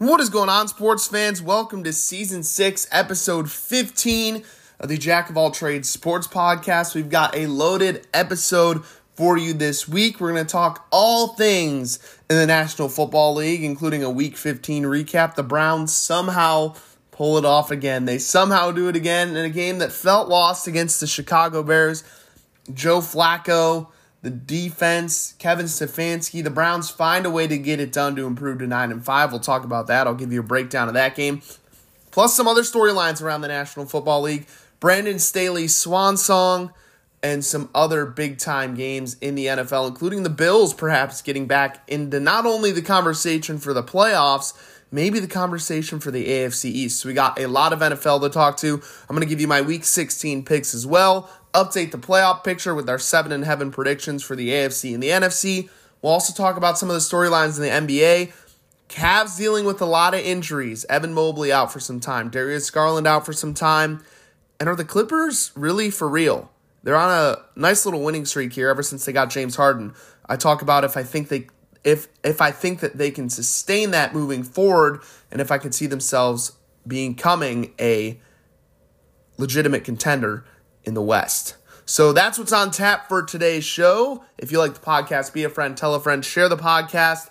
What is going on, sports fans? Welcome to season six, episode 15 of the Jack of All Trades Sports Podcast. We've got a loaded episode for you this week. We're going to talk all things in the National Football League, including a week 15 recap. The Browns somehow pull it off again. They somehow do it again in a game that felt lost against the Chicago Bears. Joe Flacco the defense, Kevin Stefanski, the Browns find a way to get it done to improve to 9 and 5. We'll talk about that. I'll give you a breakdown of that game. Plus some other storylines around the National Football League. Brandon Staley's swan song and some other big time games in the NFL, including the Bills perhaps getting back into not only the conversation for the playoffs, maybe the conversation for the AFC East. So we got a lot of NFL to talk to. I'm going to give you my week 16 picks as well update the playoff picture with our seven in heaven predictions for the AFC and the NFC. We'll also talk about some of the storylines in the NBA. Cavs dealing with a lot of injuries. Evan Mobley out for some time. Darius Garland out for some time. And are the Clippers really for real? They're on a nice little winning streak here ever since they got James Harden. I talk about if I think they if if I think that they can sustain that moving forward and if I could see themselves becoming a legitimate contender in the West. So that's what's on tap for today's show. If you like the podcast, be a friend, tell a friend, share the podcast,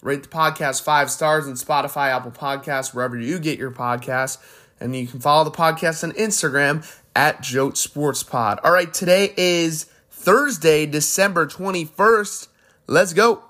rate the podcast five stars on Spotify, Apple Podcasts, wherever you get your podcasts. And you can follow the podcast on Instagram at Jote Sports Pod. All right, today is Thursday, December 21st. Let's go.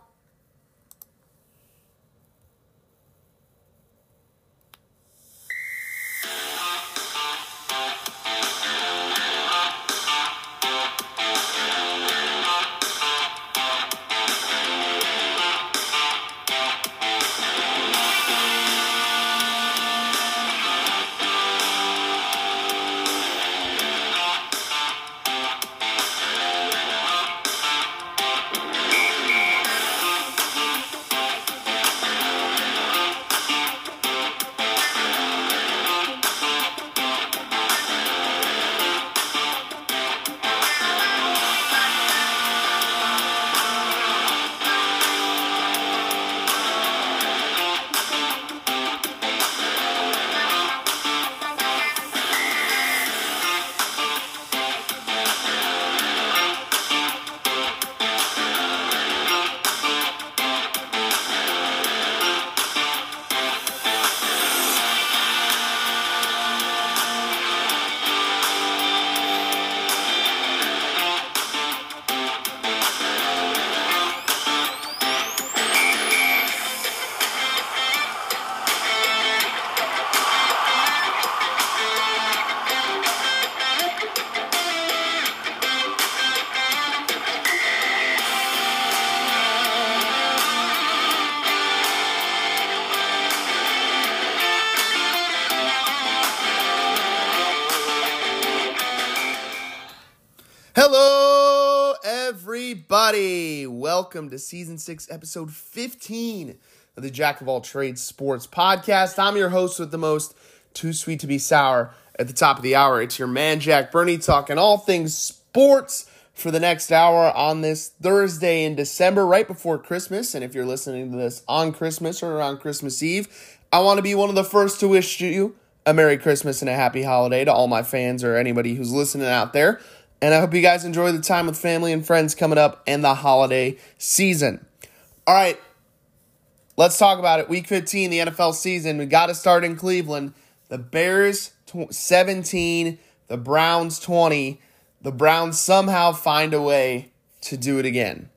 Welcome to season six, episode 15 of the Jack of All Trades Sports Podcast. I'm your host with the most, too sweet to be sour at the top of the hour. It's your man, Jack Berney, talking all things sports for the next hour on this Thursday in December, right before Christmas. And if you're listening to this on Christmas or around Christmas Eve, I want to be one of the first to wish you a Merry Christmas and a Happy Holiday to all my fans or anybody who's listening out there. And I hope you guys enjoy the time with family and friends coming up and the holiday season. All right, let's talk about it. Week 15, the NFL season. We got to start in Cleveland. The Bears 17, the Browns 20. The Browns somehow find a way to do it again.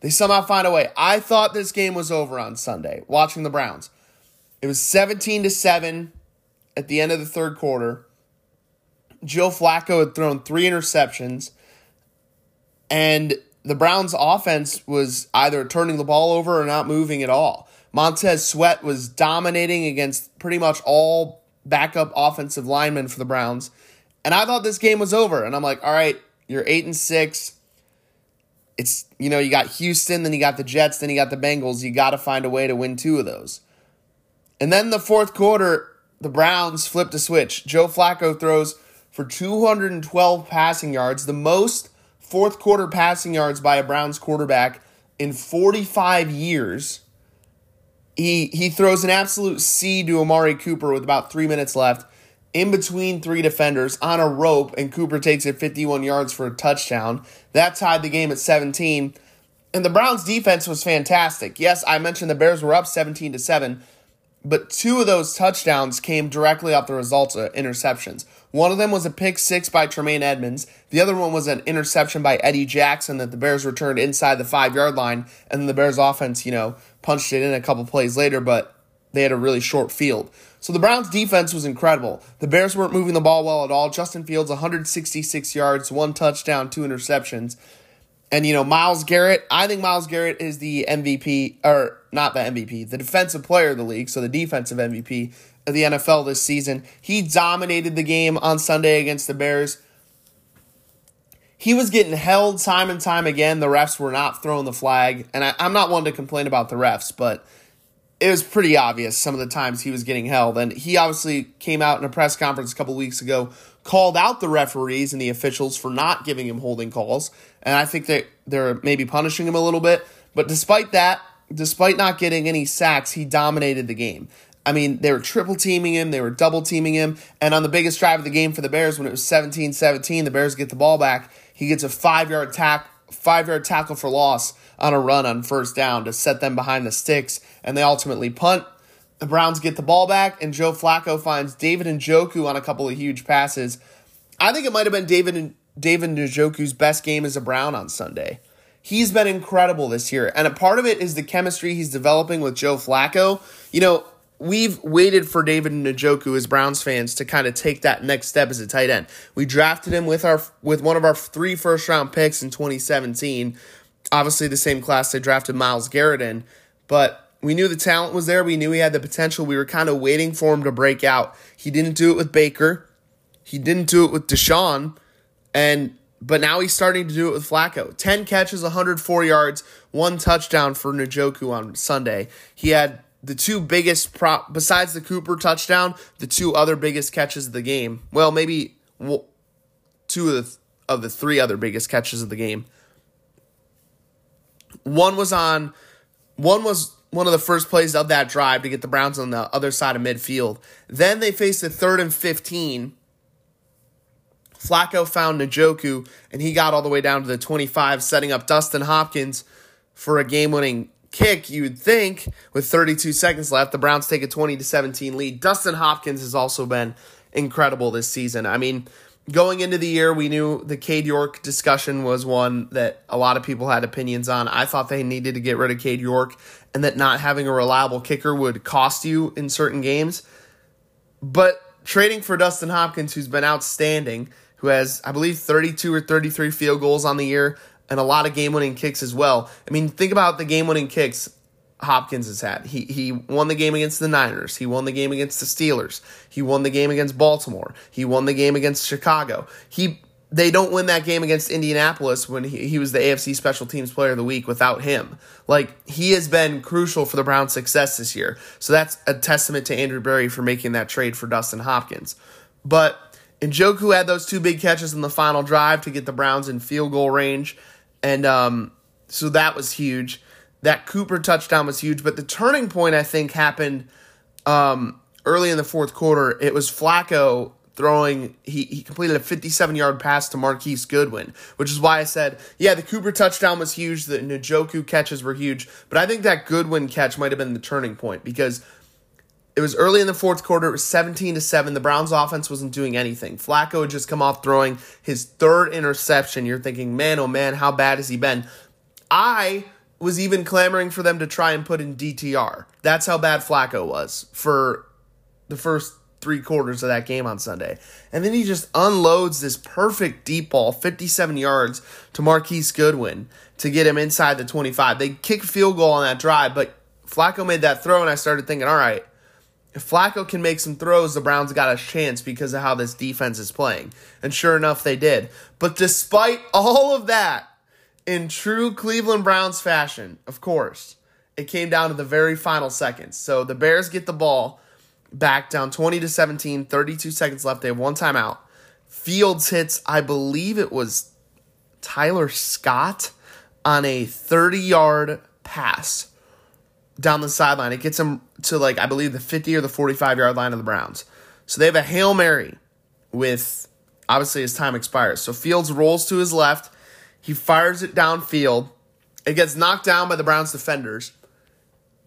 They somehow find a way. I thought this game was over on Sunday watching the Browns. It was 17 to 7 at the end of the third quarter. Joe Flacco had thrown three interceptions, and the Browns' offense was either turning the ball over or not moving at all. Montez Sweat was dominating against pretty much all backup offensive linemen for the Browns. And I thought this game was over. And I'm like, all right, you're eight and six. It's you know, you got Houston, then you got the Jets, then you got the Bengals. You gotta find a way to win two of those. And then the fourth quarter, the Browns flipped a switch. Joe Flacco throws for 212 passing yards, the most fourth quarter passing yards by a Browns quarterback in 45 years. He he throws an absolute C to Amari Cooper with about three minutes left, in between three defenders on a rope, and Cooper takes it 51 yards for a touchdown. That tied the game at 17. And the Browns defense was fantastic. Yes, I mentioned the Bears were up 17 to 7, but two of those touchdowns came directly off the results of interceptions. One of them was a pick six by Tremaine Edmunds. The other one was an interception by Eddie Jackson that the Bears returned inside the five yard line, and then the Bears offense, you know, punched it in a couple plays later, but they had a really short field. So the Browns defense was incredible. The Bears weren't moving the ball well at all. Justin Fields 166 yards, one touchdown, two interceptions. And you know, Myles Garrett, I think Myles Garrett is the MVP or not the MVP, the defensive player of the league, so the defensive MVP of the NFL this season. He dominated the game on Sunday against the Bears. He was getting held time and time again. The refs were not throwing the flag. And I, I'm not one to complain about the refs, but it was pretty obvious some of the times he was getting held. And he obviously came out in a press conference a couple weeks ago, called out the referees and the officials for not giving him holding calls. And I think that they're maybe punishing him a little bit. But despite that, despite not getting any sacks, he dominated the game. I mean, they were triple teaming him, they were double teaming him, and on the biggest drive of the game for the Bears, when it was 17 17, the Bears get the ball back. He gets a five yard tack, five yard tackle for loss on a run on first down to set them behind the sticks, and they ultimately punt. The Browns get the ball back, and Joe Flacco finds David Njoku on a couple of huge passes. I think it might have been David and David Njoku's best game as a Brown on Sunday. He's been incredible this year, and a part of it is the chemistry he's developing with Joe Flacco. You know, we've waited for David Njoku as Browns fans to kind of take that next step as a tight end. We drafted him with our with one of our three first round picks in 2017. Obviously, the same class they drafted Myles Garrett in, but we knew the talent was there. We knew he had the potential. We were kind of waiting for him to break out. He didn't do it with Baker. He didn't do it with Deshaun, and but now he's starting to do it with Flacco. 10 catches, 104 yards, one touchdown for Njoku on Sunday. He had the two biggest prop besides the Cooper touchdown, the two other biggest catches of the game. Well, maybe two of the of the three other biggest catches of the game. One was on one was one of the first plays of that drive to get the Browns on the other side of midfield. Then they faced a third and 15 Flacco found Njoku and he got all the way down to the 25, setting up Dustin Hopkins for a game winning kick, you would think, with 32 seconds left. The Browns take a 20 to 17 lead. Dustin Hopkins has also been incredible this season. I mean, going into the year, we knew the Cade York discussion was one that a lot of people had opinions on. I thought they needed to get rid of Cade York and that not having a reliable kicker would cost you in certain games. But trading for Dustin Hopkins, who's been outstanding, who has, I believe, 32 or 33 field goals on the year and a lot of game winning kicks as well. I mean, think about the game winning kicks Hopkins has had. He he won the game against the Niners. He won the game against the Steelers. He won the game against Baltimore. He won the game against Chicago. He they don't win that game against Indianapolis when he, he was the AFC Special Teams Player of the Week without him. Like he has been crucial for the Browns' success this year. So that's a testament to Andrew Berry for making that trade for Dustin Hopkins. But Njoku had those two big catches in the final drive to get the Browns in field goal range. And um, so that was huge. That Cooper touchdown was huge. But the turning point, I think, happened um, early in the fourth quarter. It was Flacco throwing, he, he completed a 57 yard pass to Marquise Goodwin, which is why I said, yeah, the Cooper touchdown was huge. The Njoku catches were huge. But I think that Goodwin catch might have been the turning point because it was early in the fourth quarter. It was 17 to 7. The Browns offense wasn't doing anything. Flacco had just come off throwing his third interception. You're thinking, man, oh man, how bad has he been? I was even clamoring for them to try and put in DTR. That's how bad Flacco was for the first three quarters of that game on Sunday. And then he just unloads this perfect deep ball, 57 yards, to Marquise Goodwin to get him inside the 25. They kick field goal on that drive, but Flacco made that throw, and I started thinking, all right, if Flacco can make some throws, the Browns got a chance because of how this defense is playing. And sure enough, they did. But despite all of that, in true Cleveland Browns fashion, of course, it came down to the very final seconds. So the Bears get the ball back down 20 to 17, 32 seconds left. They have one timeout. Fields hits, I believe it was Tyler Scott on a 30 yard pass down the sideline. It gets them to like I believe the 50 or the 45 yard line of the Browns. So they have a Hail Mary with obviously his time expires. So Fields rolls to his left. He fires it downfield. It gets knocked down by the Browns defenders.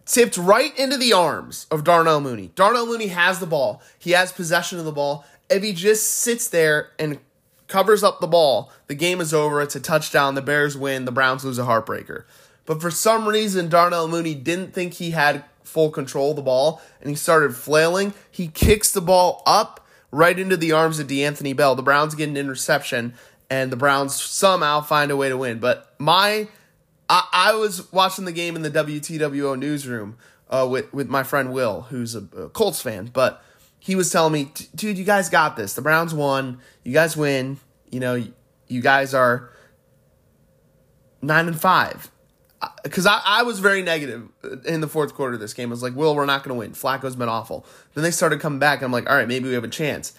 Tipped right into the arms of Darnell Mooney. Darnell Mooney has the ball. He has possession of the ball. If he just sits there and covers up the ball, the game is over. It's a touchdown. The Bears win. The Browns lose a heartbreaker. But for some reason, Darnell Mooney didn't think he had full control of the ball and he started flailing. He kicks the ball up right into the arms of D'Anthony Bell. The Browns get an interception and the Browns somehow find a way to win. But my, I, I was watching the game in the WTWO newsroom uh, with with my friend Will, who's a, a Colts fan, but he was telling me, dude, you guys got this. The Browns won. You guys win. You know, you guys are nine and five because I, I was very negative in the fourth quarter of this game. I was like, Will, we're not going to win. Flacco's been awful. Then they started coming back. I'm like, all right, maybe we have a chance.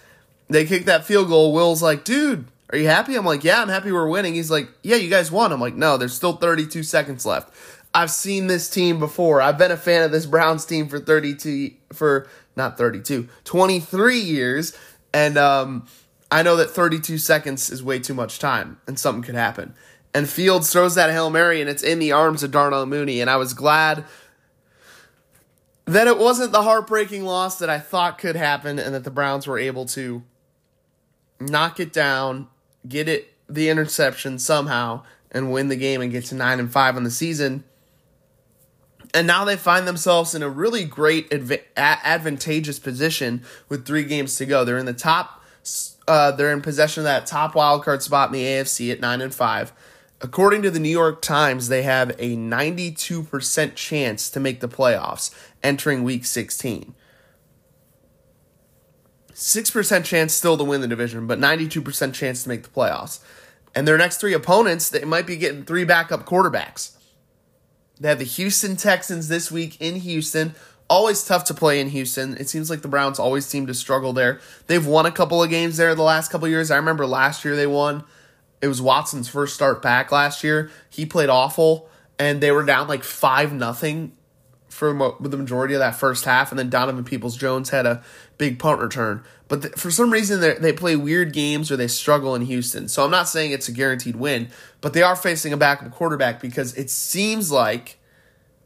They kicked that field goal. Will's like, dude, are you happy? I'm like, yeah, I'm happy we're winning. He's like, yeah, you guys won. I'm like, no, there's still 32 seconds left. I've seen this team before. I've been a fan of this Browns team for 32, for not 32, 23 years. And um, I know that 32 seconds is way too much time and something could happen and Fields throws that Hail Mary and it's in the arms of Darnell Mooney. And I was glad that it wasn't the heartbreaking loss that I thought could happen and that the Browns were able to knock it down, get it the interception somehow, and win the game and get to 9 and 5 on the season. And now they find themselves in a really great adv- advantageous position with three games to go. They're in the top, uh, they're in possession of that top wild card spot in the AFC at nine and five. According to the New York Times, they have a 92% chance to make the playoffs entering week 16. 6% chance still to win the division, but 92% chance to make the playoffs. And their next three opponents, they might be getting three backup quarterbacks. They have the Houston Texans this week in Houston. Always tough to play in Houston. It seems like the Browns always seem to struggle there. They've won a couple of games there the last couple years. I remember last year they won it was Watson's first start back last year. He played awful, and they were down like five nothing for the majority of that first half, and then Donovan Peoples Jones had a big punt return. But th- for some reason, they play weird games or they struggle in Houston. So I'm not saying it's a guaranteed win, but they are facing a backup quarterback because it seems like,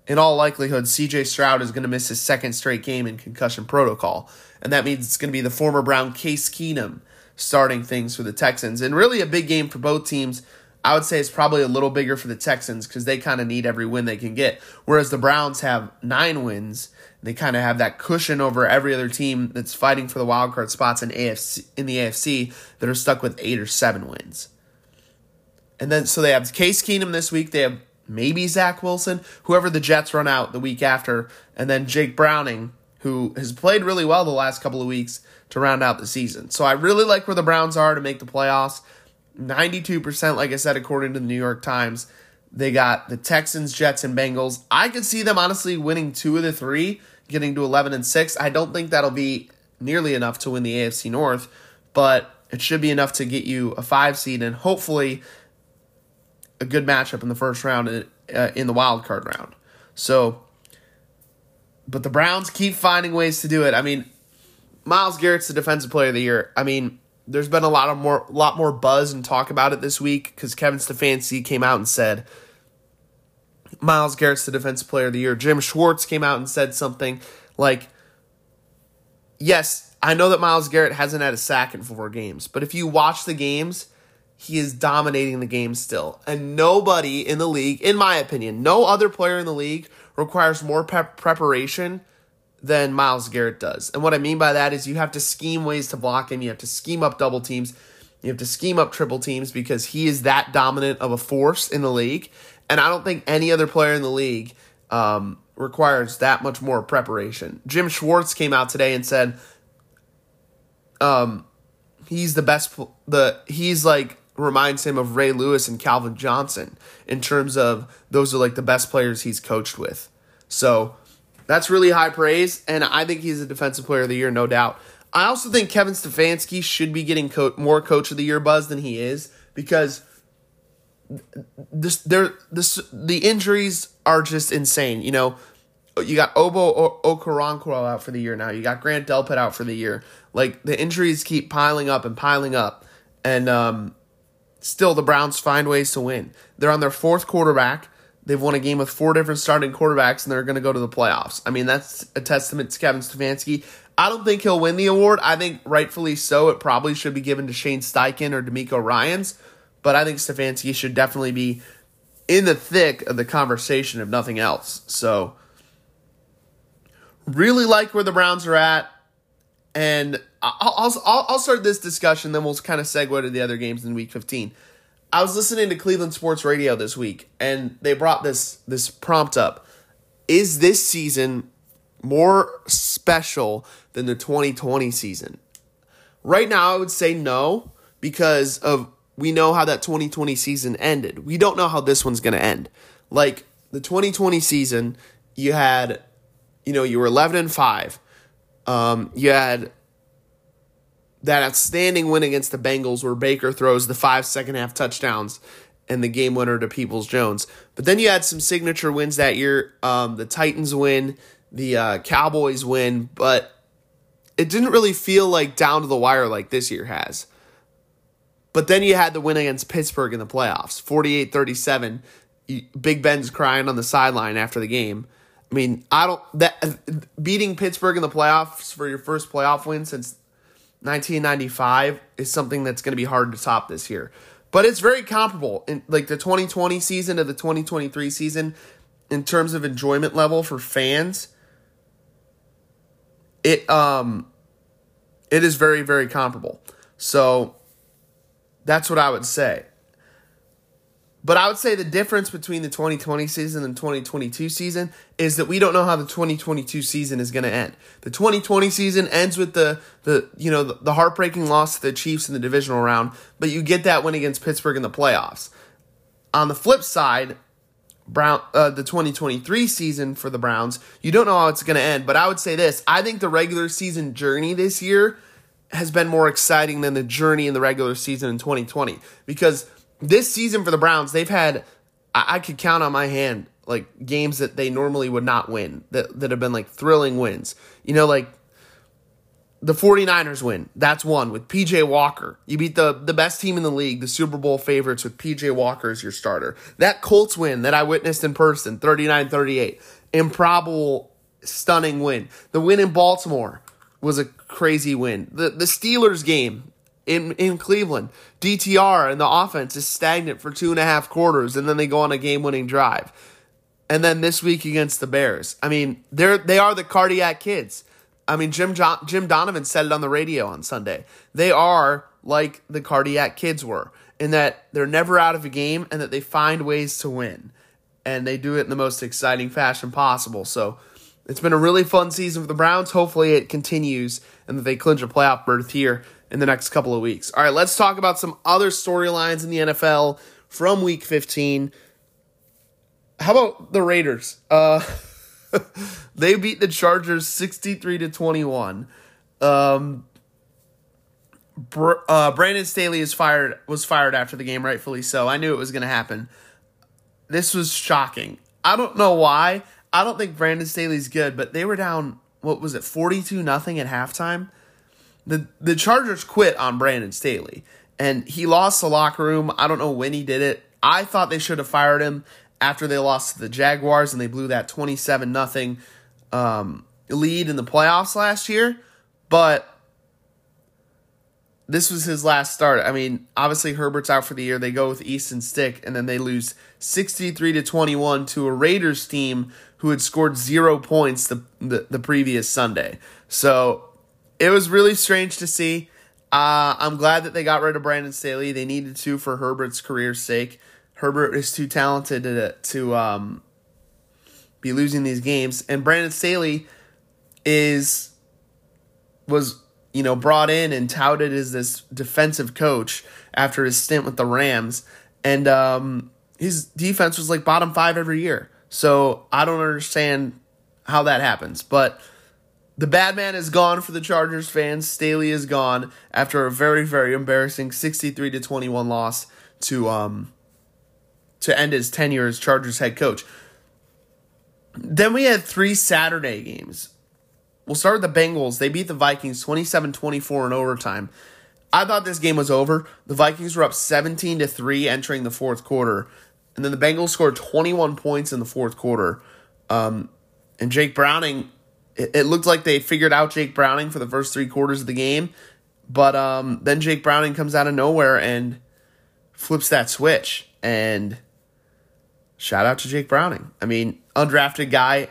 in all likelihood, CJ Stroud is going to miss his second straight game in concussion protocol, and that means it's going to be the former Brown Case Keenum starting things for the Texans. And really a big game for both teams. I would say it's probably a little bigger for the Texans because they kind of need every win they can get. Whereas the Browns have nine wins. They kind of have that cushion over every other team that's fighting for the wild card spots in AFC in the AFC that are stuck with eight or seven wins. And then so they have Case Keenum this week. They have maybe Zach Wilson, whoever the Jets run out the week after, and then Jake Browning, who has played really well the last couple of weeks to round out the season. So I really like where the Browns are to make the playoffs. 92%, like I said, according to the New York Times. They got the Texans, Jets, and Bengals. I could see them honestly winning two of the three, getting to 11 and 6. I don't think that'll be nearly enough to win the AFC North, but it should be enough to get you a five seed and hopefully a good matchup in the first round uh, in the wild card round. So, but the Browns keep finding ways to do it. I mean, Myles Garrett's the defensive player of the year. I mean, there's been a lot of more lot more buzz and talk about it this week because Kevin Stefanski came out and said Myles Garrett's the defensive player of the year. Jim Schwartz came out and said something like, "Yes, I know that Myles Garrett hasn't had a sack in four games, but if you watch the games." He is dominating the game still. And nobody in the league, in my opinion, no other player in the league requires more pep- preparation than Myles Garrett does. And what I mean by that is you have to scheme ways to block him, you have to scheme up double teams, you have to scheme up triple teams because he is that dominant of a force in the league. And I don't think any other player in the league um, requires that much more preparation. Jim Schwartz came out today and said um, he's the best, the he's like, reminds him of Ray Lewis and Calvin Johnson in terms of those are like the best players he's coached with. So that's really high praise, and I think he's a defensive player of the year, no doubt. I also think Kevin Stefanski should be getting co- more coach of the year buzz than he is because this there this the injuries are just insane. You know, you got Ogbo Okoronkwo out for the year now. You got Grant Delpit out for the year. Like the injuries keep piling up and piling up, and um, still the Browns find ways to win. They're on their fourth quarterback. They've won a game with four different starting quarterbacks, and they're going to go to the playoffs. I mean, that's a testament to Kevin Stefanski. I don't think he'll win the award. I think rightfully so. It probably should be given to Shane Steichen or DeMeco Ryans, but I think Stefanski should definitely be in the thick of the conversation, if nothing else. So Really like where the Browns are at. And I'll, I'll, I'll start this discussion, then we'll kind of segue to the other games in week 15. I was listening to Cleveland Sports Radio this week, and they brought this this prompt up. Is this season more special than the 2020 season? Right now, I would say no, because of we know how that 2020 season ended. We don't know how this one's going to end. Like the 2020 season, you had you know, you were 11 and 5. Um, you had that outstanding win against the Bengals where Baker throws the five second half touchdowns and the game winner to Peoples Jones. But then you had some signature wins that year. Um, the Titans win, the uh, Cowboys win, but it didn't really feel like down to the wire like this year has. But then you had the win against Pittsburgh in the playoffs, 48 37. Big Ben's crying on the sideline after the game. I mean, I don't that beating Pittsburgh in the playoffs for your first playoff win since 1995 is something that's going to be hard to top this year. But it's very comparable in like the 2020 season to the 2023 season in terms of enjoyment level for fans. It um it is very very comparable. So that's what I would say. But I would say the difference between the 2020 season and 2022 season is that we don't know how the 2022 season is going to end. The 2020 season ends with the the you know the, the, heartbreaking loss to the Chiefs in the divisional round, but you get that win against Pittsburgh in the playoffs. On the flip side, Brown uh, the 2023 season for the Browns, you don't know how it's going to end, but I would say this, I think the regular season journey this year has been more exciting than the journey in the regular season in 2020 because this season for the Browns, they've had I, I could count on my hand like games that they normally would not win that that have been like thrilling wins. You know, like the 49ers win. That's one with PJ Walker. You beat the, the best team in the league, the Super Bowl favorites, with PJ Walker as your starter. That Colts win that I witnessed in person, 39 38. Improbable, stunning win. The win in Baltimore was a crazy win. The, the Steelers game, in in Cleveland. DTR and the offense is stagnant for two and a half quarters, and then they go on a game winning drive. And then this week against the Bears, I mean, they're they are the cardiac kids. I mean, Jim Jim Donovan said it on the radio on Sunday. They are like the cardiac kids were in that they're never out of a game and that they find ways to win, and they do it in the most exciting fashion possible. So. It's been a really fun season for the Browns. Hopefully, it continues and that they clinch a playoff berth here in the next couple of weeks. All right, let's talk about some other storylines in the NFL from week 15. How about the Raiders? Uh, they beat the Chargers 63 to 21. Um, uh, Brandon Staley is fired was fired after the game, rightfully so. I knew it was going to happen. This was shocking. I don't know why. I don't think Brandon Staley's good, but they were down. What was it, forty two nothing at halftime? The the Chargers quit on Brandon Staley, and he lost the locker room. I don't know when he did it. I thought they should have fired him after they lost to the Jaguars and they blew that twenty seven nothing um, lead in the playoffs last year, but. This was his last start. I mean, obviously Herbert's out for the year. They go with Easton Stick, and then they lose 63 to 21 to a Raiders team who had scored zero points the, the, the previous Sunday. So it was really strange to see. Uh, I'm glad that they got rid of Brandon Staley. They needed to for Herbert's career's sake. Herbert is too talented to, to um, be losing these games, and Brandon Staley is was you know brought in and touted as this defensive coach after his stint with the Rams, and um, his defense was like bottom five every year. So I don't understand how that happens, but the bad man is gone for the Chargers fans. Staley is gone after a very, very embarrassing 63 to 21 loss to um to end his tenure as Chargers head coach. Then we had three Saturday games. We'll start with the Bengals. They beat the Vikings 27 24 in overtime. I thought this game was over. The Vikings were up 17 to 3 entering the fourth quarter. And then the Bengals scored 21 points in the fourth quarter. Um, and Jake Browning, it, it, looked like they figured out Jake Browning for the first three quarters of the game. But um, then Jake Browning comes out of nowhere and flips that switch. And shout out to Jake Browning. I mean, undrafted guy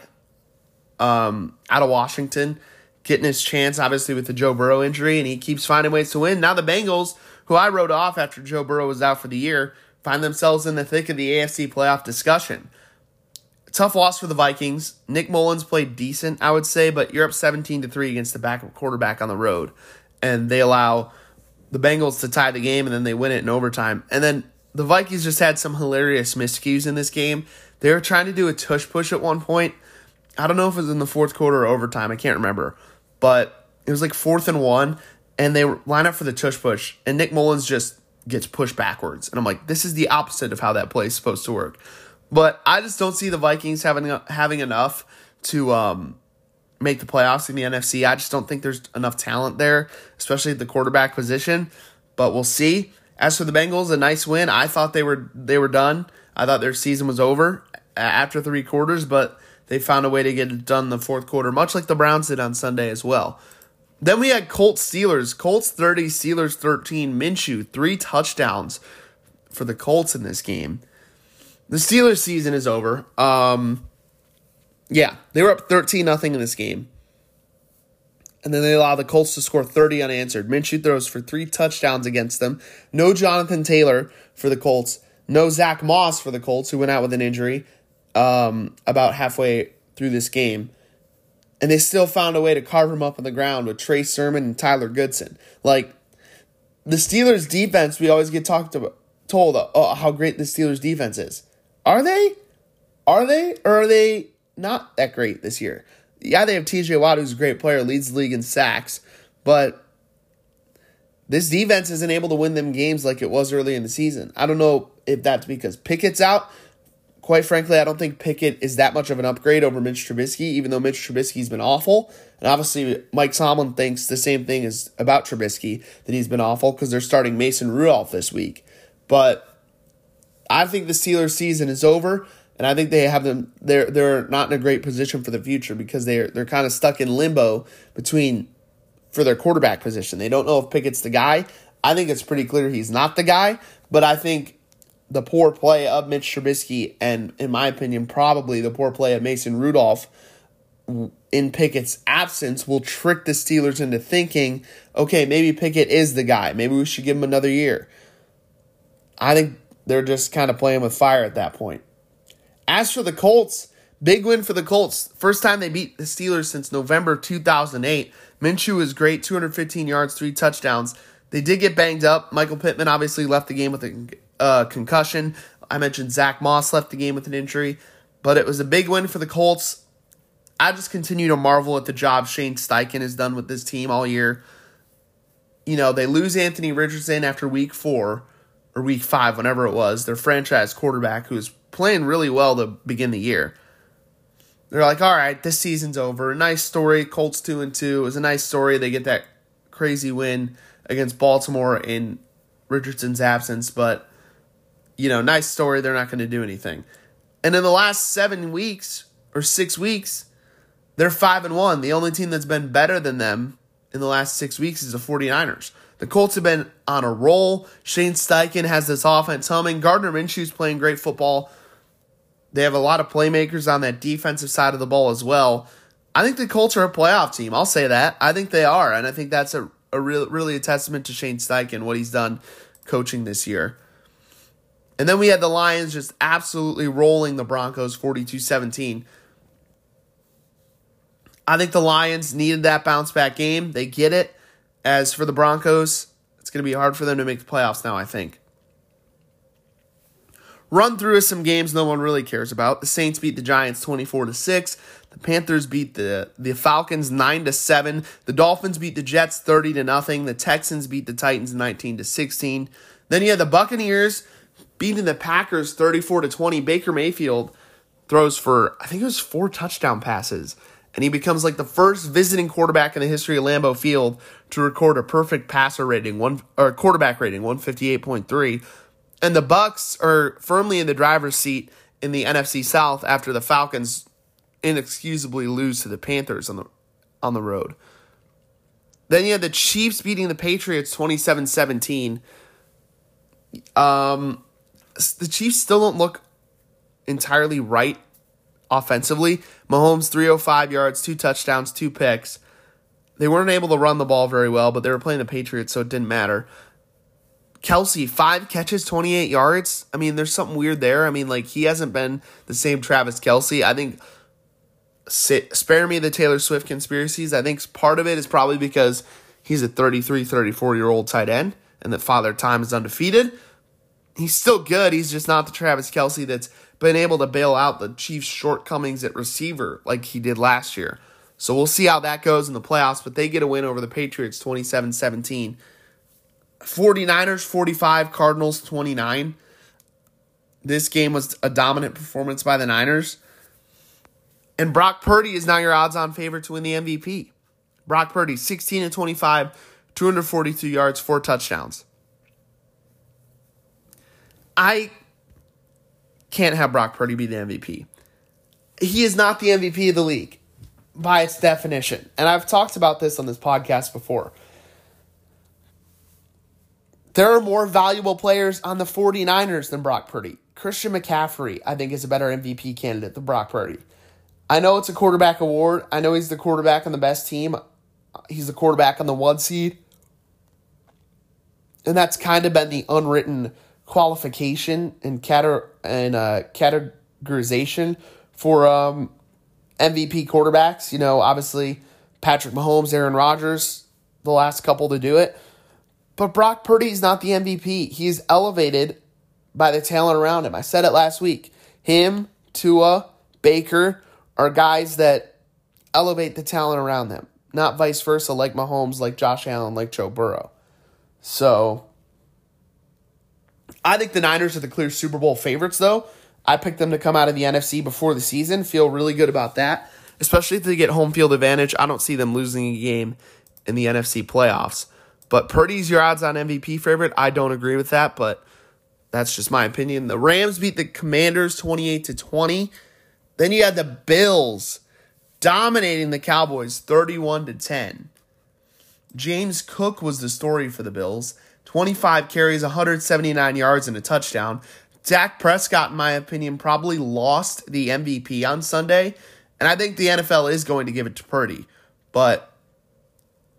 um, out of Washington getting his chance, obviously, with the Joe Burrow injury, and he keeps finding ways to win. Now the Bengals, who I wrote off after Joe Burrow was out for the year, find themselves in the thick of the AFC playoff discussion. Tough loss for the Vikings. Nick Mullens played decent, I would say, but you're up 17 to 3 against the backup quarterback on the road. And they allow the Bengals to tie the game and then they win it in overtime. And then the Vikings just had some hilarious miscues in this game. They were trying to do a tush push at one point. I don't know if it was in the fourth quarter or overtime. I can't remember but it was like fourth and one, and they line up for the tush push, and Nick Mullens just gets pushed backwards, and I'm like, this is the opposite of how that play is supposed to work. But I just don't see the Vikings having having enough to um, make the playoffs in the NFC. I just don't think there's enough talent there, especially at the quarterback position. But we'll see. As for the Bengals, a nice win. I thought they were they were done. I thought their season was over after three quarters, but they found a way to get it done in the fourth quarter, much like the Browns did on Sunday as well. Then we had Colts Steelers. Colts 30, Steelers 13. Minshew, three touchdowns for the Colts in this game. The Steelers season is over. Um, yeah, they were up 13 nothing in this game. And then they allow the Colts to score 30 unanswered. Minshew throws for three touchdowns against them. No Jonathan Taylor for the Colts. No Zach Moss for the Colts, who went out with an injury um, about halfway through this game, and they still found a way to carve him up on the ground with Trey Sermon and Tyler Goodson. Like the Steelers' defense, we always get talked about, told oh, how great the Steelers' defense is. Are they? Are they? Or are they not that great this year? Yeah, they have TJ Watt, who's a great player, leads the league in sacks, but this defense isn't able to win them games like it was early in the season. I don't know if that's because Pickett's out quite frankly, I don't think Pickett is that much of an upgrade over Mitch Trubisky, even though Mitch Trubisky's been awful. And obviously, Mike Tomlin thinks the same thing is about Trubisky, that he's been awful because they're starting Mason Rudolph this week. But I think the Steelers season is over, and I think they have them they're they're not in a great position for the future because they're they're kind of stuck in limbo between for their quarterback position. They don't know if Pickett's the guy. I think it's pretty clear he's not the guy, but I think the poor play of Mitch Trubisky and, in my opinion, probably the poor play of Mason Rudolph in Pickett's absence will trick the Steelers into thinking, okay, maybe Pickett is the guy. Maybe we should give him another year. I think they're just kind of playing with fire at that point. As for the Colts, big win for the Colts. First time they beat the Steelers since November 2008. Minshew was great, 215 yards, three touchdowns. They did get banged up. Michael Pittman obviously left the game with a uh, concussion. I mentioned Zach Moss left the game with an injury, but it was a big win for the Colts. I just continue to marvel at the job Shane Steichen has done with this team all year. You know, they lose Anthony Richardson after week four or week five, whenever it was, their franchise quarterback who was playing really well to begin the year. They're like, all right, this season's over. Nice story. Colts two and two. It was a nice story. They get that crazy win against Baltimore in Richardson's absence, but you know, nice story. They're not going to do anything. And in the last seven weeks or six weeks, they're five and one. The only team that's been better than them in the last six weeks is the 49ers. The Colts have been on a roll. Shane Steichen has this offense humming. Gardner Minshew's playing great football. They have a lot of playmakers on that defensive side of the ball as well. I think the Colts are a playoff team. I'll say that. I think they are, and I think that's a, a real, really a testament to Shane Steichen what he's done coaching this year. And then we had the Lions just absolutely rolling the Broncos 42 17. I think the Lions needed that bounce back game. They get it. As for the Broncos, it's going to be hard for them to make the playoffs now, I think. Run through is some games no one really cares about. The Saints beat the Giants 24 to 6. The Panthers beat the, the Falcons 9 to 7. The Dolphins beat the Jets 30 to nothing. The Texans beat the Titans 19 to 16. Then you had the Buccaneers beating the Packers 34 to 20. Baker Mayfield throws for, I think it was four touchdown passes. And he becomes like the first visiting quarterback in the history of Lambeau Field to record a perfect passer rating, one or quarterback rating, 158.3. And the Bucks are firmly in the driver's seat in the NFC South after the Falcons inexcusably lose to the Panthers on the on the road. Then you had the Chiefs beating the Patriots 27-17. Um the Chiefs still don't look entirely right offensively. Mahomes 305 yards, two touchdowns, two picks. They weren't able to run the ball very well, but they were playing the Patriots, so it didn't matter. Kelce, five catches, 28 yards. I mean, there's something weird there. I mean, like, he hasn't been the same Travis Kelce. I think, spare me the Taylor Swift conspiracies. I think part of it is probably because he's a 33, 34 year old tight end and that Father Time is undefeated. He's still good. He's just not the Travis Kelce that's been able to bail out the Chiefs' shortcomings at receiver like he did last year. So we'll see how that goes in the playoffs, but they get a win over the Patriots 27 17. 49ers 45, Cardinals 29. This game was a dominant performance by the Niners. And Brock Purdy is now your odds on favorite to win the MVP. Brock Purdy, 16 and 25, 242 yards, four touchdowns. I can't have Brock Purdy be the MVP. He is not the MVP of the league by its definition. And I've talked about this on this podcast before. There are more valuable players on the 49ers than Brock Purdy. Christian McCaffrey, I think, is a better MVP candidate than Brock Purdy. I know it's a quarterback award. I know he's the quarterback on the best team. He's the quarterback on the one seed. And that's kind of been the unwritten qualification and, cate- and uh, categorization for um, MVP quarterbacks. You know, obviously Patrick Mahomes, Aaron Rodgers, the last couple to do it. But Brock Purdy's not the MVP. He's elevated by the talent around him. I said it last week. Him, Tua, Baker are guys that elevate the talent around them, not vice versa, like Mahomes, like Josh Allen, like Joe Burrow. So I think the Niners are the clear Super Bowl favorites, though. I picked them to come out of the NFC before the season. Feel really good about that, especially if they get home field advantage. I don't see them losing a game in the NFC playoffs. But Purdy's your odds on MVP favorite. I don't agree with that, but that's just my opinion. The Rams beat the Commanders 28 to 20. Then you had the Bills dominating the Cowboys 31 to 10. James Cook was the story for the Bills. 25 carries, 179 yards, and a touchdown. Dak Prescott, in my opinion, probably lost the MVP on Sunday. And I think the NFL is going to give it to Purdy. But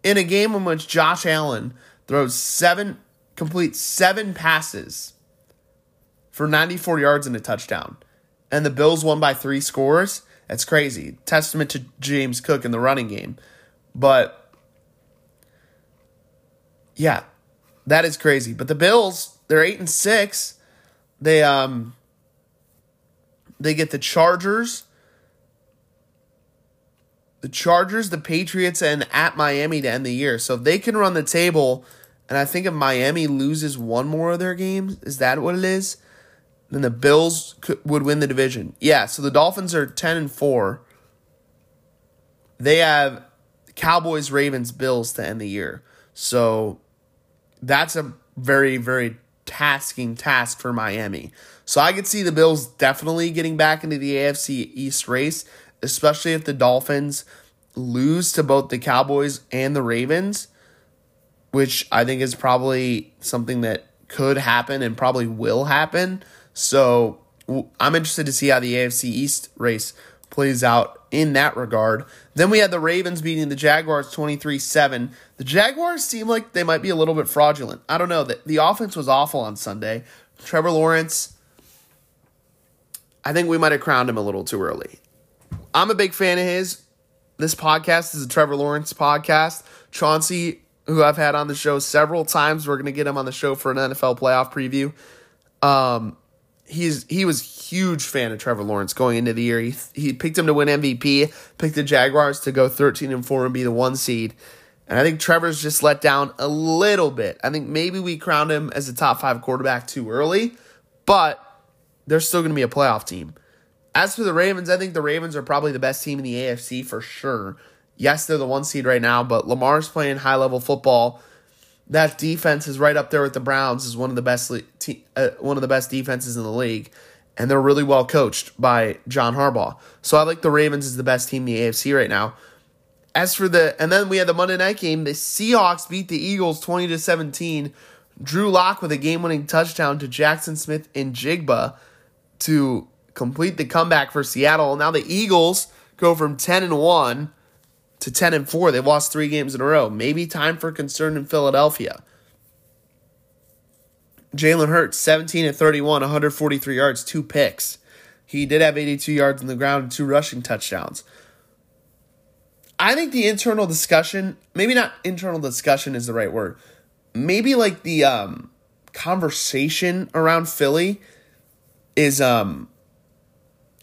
in a game in which Josh Allen throws seven, complete seven passes for 94 yards and a touchdown, and the Bills won by three scores, that's crazy. Testament to James Cook in the running game. But yeah, that is crazy. But the Bills, they're eight and six. They um they get the Chargers, the Chargers, the Patriots, and at Miami to end the year. So if they can run the table, and I think if Miami loses one more of their games, is that what it is? Then the Bills could, would win the division. Yeah. So the Dolphins are ten and four. They have Cowboys, Ravens, Bills to end the year. So that's a very, very tasking task for Miami. So I could see the Bills definitely getting back into the AFC East race, especially if the Dolphins lose to both the Cowboys and the Ravens, which I think is probably something that could happen and probably will happen. So I'm interested to see how the AFC East race plays out in that regard. Then we had the Ravens beating the Jaguars 23 7. The Jaguars seem like they might be a little bit fraudulent. I don't know. The, the offense was awful on Sunday. Trevor Lawrence, I think we might have crowned him a little too early. I'm a big fan of his. This podcast is a Trevor Lawrence podcast. Chauncey, who I've had on the show several times, we're going to get him on the show for an NFL playoff preview. Um, he's he was huge fan of Trevor Lawrence going into the year. He he picked him to win MVP, picked the Jaguars to go 13 and 4 and be the one seed. And I think Trevor's just let down a little bit. I think maybe we crowned him as a top 5 quarterback too early, but they're still going to be a playoff team. As for the Ravens, I think the Ravens are probably the best team in the AFC for sure. Yes, they're the one seed right now, but Lamar's playing high level football. That defense is right up there with the Browns as one of the best te- uh, one of the best defenses in the league, and they're really well coached by John Harbaugh. So I like the Ravens as the best team in the AFC right now. As for the and then we had the Monday night game, the Seahawks beat the Eagles 20 to 17. Drew Lock with a game-winning touchdown to Jaxon Smith-Njigba to complete the comeback for Seattle. Now the Eagles go from 10 and 1 to 10 and 4. They've lost 3 games in a row. Maybe time for concern in Philadelphia. Jalen Hurts 17 and 31, 143 yards, 2 picks. He did have 82 yards on the ground and two rushing touchdowns. I think the internal discussion, maybe not internal discussion is the right word. Maybe like the um conversation around Philly is um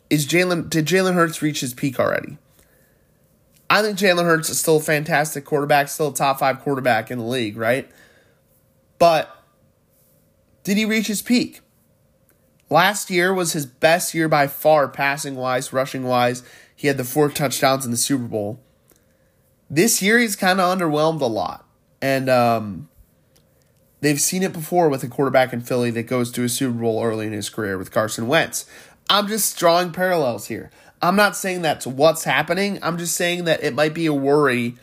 is Jalen did Jalen Hurts reach his peak already? I think Jalen Hurts is still a fantastic quarterback, still a top five quarterback in the league, right? But did he reach his peak? Last year was his best year by far, passing wise, rushing wise. He had the four touchdowns in the Super Bowl. This year he's kind of underwhelmed a lot. And um, they've seen it before with a quarterback in Philly that goes to a Super Bowl early in his career with Carson Wentz. I'm just drawing parallels here. I'm not saying that's what's happening. I'm just saying that it might be a worry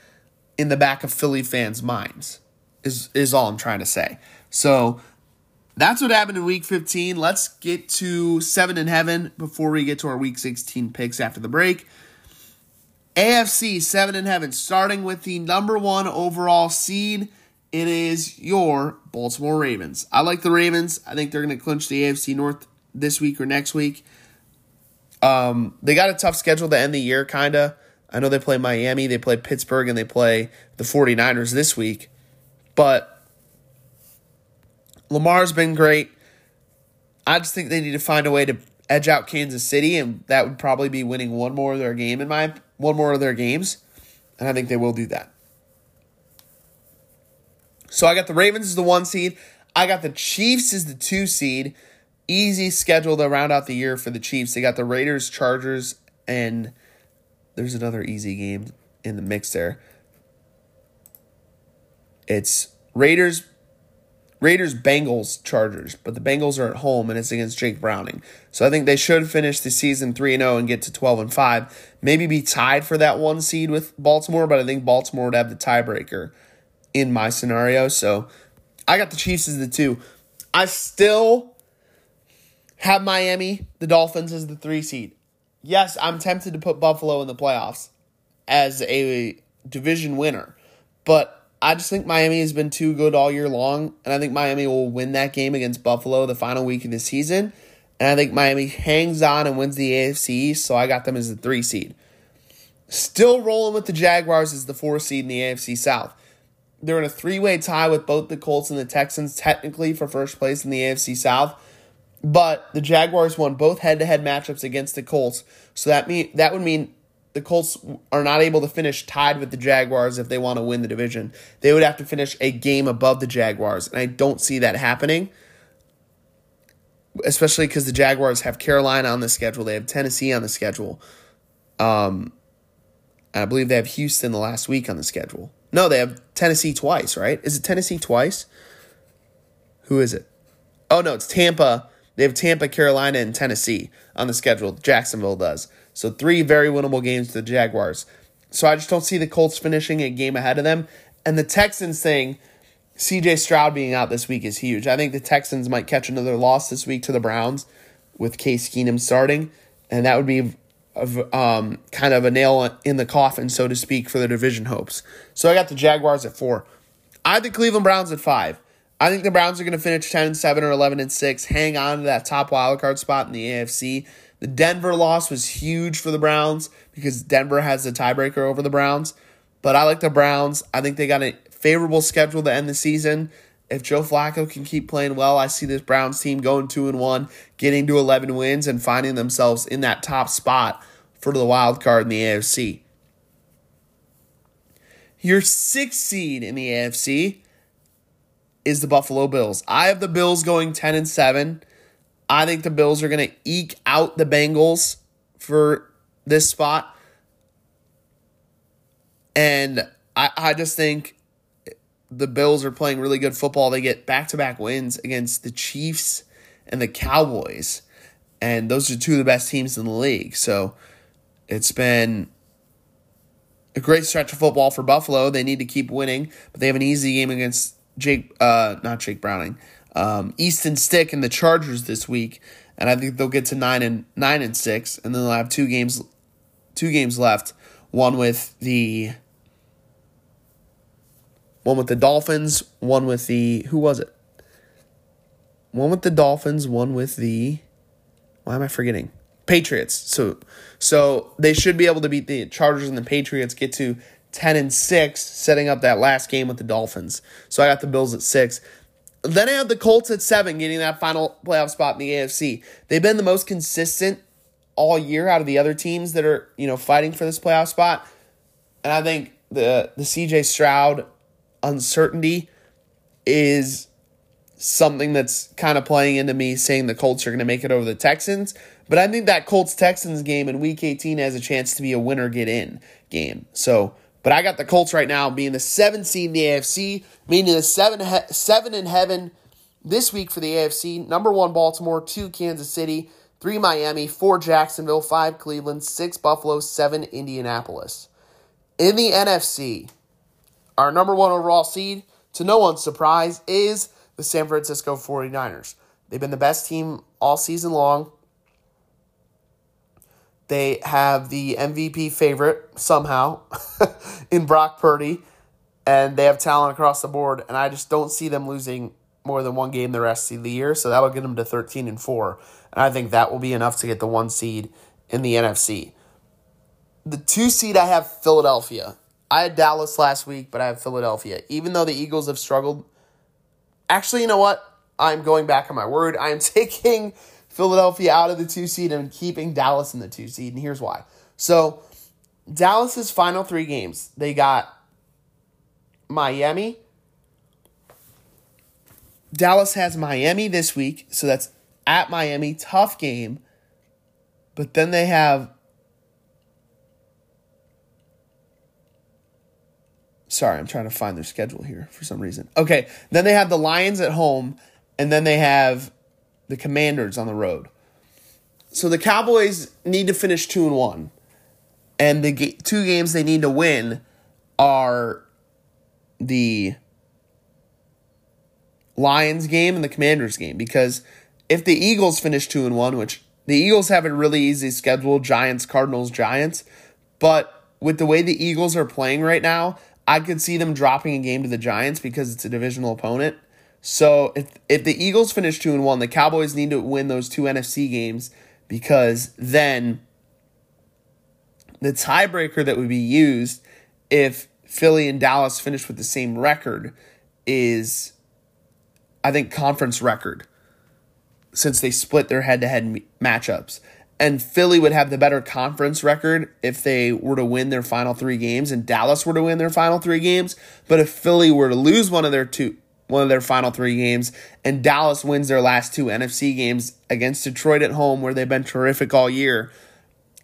in the back of Philly fans' minds. Is is all I'm trying to say. So that's what happened in week 15. Let's get to 7 in heaven before we get to our week 16 picks after the break. AFC 7 in heaven starting with the number 1 overall seed. It is your Baltimore Ravens. I like the Ravens. I think they're going to clinch the AFC North this week or next week. Um, they got a tough schedule to end the year, kind of. I know they play Miami, they play Pittsburgh, and they play the 49ers this week. But Lamar's been great. I just think they need to find a way to edge out Kansas City, and that would probably be winning one more of their game in my one more of their games, and I think they will do that. So I got the Ravens as the one seed. I got the Chiefs as the two seed easy schedule to round out the year for the Chiefs. They got the Raiders, Chargers, and there's another easy game in the mix there. It's Raiders, Raiders, Bengals, Chargers, but the Bengals are at home and it's against Jake Browning. So I think they should finish the season 3 0 and get to 12 and 5. Maybe be tied for that one seed with Baltimore, but I think Baltimore would have the tiebreaker in my scenario. So I got the Chiefs as the two. I still have Miami, the Dolphins, as the three seed. Yes, I'm tempted to put Buffalo in the playoffs as a division winner, but I just think Miami has been too good all year long, and I think Miami will win that game against Buffalo the final week of the season. And I think Miami hangs on and wins the AFC East, so I got them as the three seed. Still rolling with the Jaguars as the four seed in the AFC South. They're in a three way tie with both the Colts and the Texans, technically for first place in the AFC South. But the Jaguars won both head-to-head matchups against the Colts, so that mean that would mean the Colts are not able to finish tied with the Jaguars if they want to win the division. They would have to finish a game above the Jaguars, and I don't see that happening. Especially because the Jaguars have Carolina on the schedule, they have Tennessee on the schedule. Um, I believe they have Houston the last week on the schedule. No, they have Tennessee twice, right? Is it Tennessee twice? Who is it? Oh no, it's Tampa they have Tampa, Carolina, and Tennessee on the schedule. Jacksonville does. So three very winnable games to the Jaguars. So I just don't see the Colts finishing a game ahead of them. And the Texans thing, CJ Stroud being out this week is huge. I think the Texans might catch another loss this week to the Browns with Case Keenum starting. And that would be um, kind of a nail in the coffin, so to speak, for the division hopes. So I got the Jaguars at four. I had the Cleveland Browns at five. I think the Browns are going to finish 10 and 7 or 11 and 6, hang on to that top wild card spot in the AFC. The Denver loss was huge for the Browns because Denver has the tiebreaker over the Browns. But I like the Browns. I think they got a favorable schedule to end the season. If Joe Flacco can keep playing well, I see this Browns team going 2 and 1, getting to 11 wins and finding themselves in that top spot for the wild card in the AFC. Your sixth seed in the AFC is the Buffalo Bills. I have the Bills going 10 and 7. I think the Bills are going to eke out the Bengals for this spot. And I, I just think the Bills are playing really good football. They get back to back wins against the Chiefs and the Cowboys. And those are two of the best teams in the league. So it's been a great stretch of football for Buffalo. They need to keep winning, but they have an easy game against Jake, uh, not Jake Browning, um, Easton Stick and the Chargers this week, and I think they'll get to nine and nine and six, and then they'll have two games, two games left. One with the one with the Dolphins, one with the who was it? One with the Dolphins, one with the why am I forgetting? Patriots. So so they should be able to beat the Chargers and the Patriots, get to 10 and 6, setting up that last game with the Dolphins. So I got the Bills at 6. Then I have the Colts at 7, getting that final playoff spot in the AFC. They've been the most consistent all year out of the other teams that are, you know, fighting for this playoff spot. And I think the the CJ Stroud uncertainty is something that's kind of playing into me saying the Colts are going to make it over the Texans. But I think that Colts Texans game in week 18 has a chance to be a winner get in game. So, but I got the Colts right now being the seventh seed in the AFC, meaning the seven, he- seven in heaven this week for the AFC. Number one, Baltimore, two, Kansas City, three, Miami, four, Jacksonville, five, Cleveland, six, Buffalo, seven, Indianapolis. In the NFC, our number one overall seed, to no one's surprise, is the San Francisco 49ers. They've been the best team all season long. They have the MVP favorite somehow in Brock Purdy, and they have talent across the board. And I just don't see them losing more than one game the rest of the year. So that'll get them to 13 and 4. And I think that will be enough to get the one seed in the NFC. The two seed, I have Philadelphia. I had Dallas last week, but I have Philadelphia. Even though the Eagles have struggled. Actually, you know what? I'm going back on my word. I am taking Philadelphia out of the two seed and keeping Dallas in the two seed. And here's why. So, Dallas's final three games, they got Miami. Dallas has Miami this week, so that's at Miami, tough game. But then they have Sorry, I'm trying to find their schedule here for some reason. Okay, then they have the Lions at home, and then they have the Commanders on the road. So the Cowboys need to finish two and one, and the ga- two games they need to win are the Lions game and the Commanders game because if the Eagles finish two and one, which the Eagles have a really easy schedule, Giants, Cardinals, Giants, but with the way the Eagles are playing right now, I could see them dropping a game to the Giants because it's a divisional opponent. So if if the Eagles finish two and one, the Cowboys need to win those two NFC games because then the tiebreaker that would be used if Philly and Dallas finish with the same record is I think conference record since they split their head-to-head matchups and Philly would have the better conference record if they were to win their final three games and Dallas were to win their final three games. But if Philly were to lose one of their two one of their final three games and Dallas wins their last two NFC games against Detroit at home where they've been terrific all year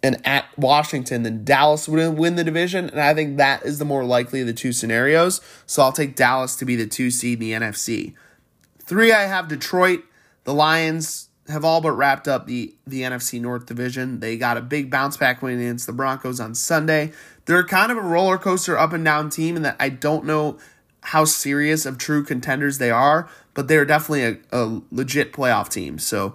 and at Washington, then Dallas would win the division. And I think that is the more likely of the two scenarios. So I'll take Dallas to be the two seed in the NFC. Three, I have Detroit. The Lions have all but wrapped up the, the NFC North division. They got a big bounce back win against the Broncos on Sunday. They're kind of a roller coaster up and down team, and that I don't know how serious of true contenders they are, but they're definitely a, a legit playoff team. So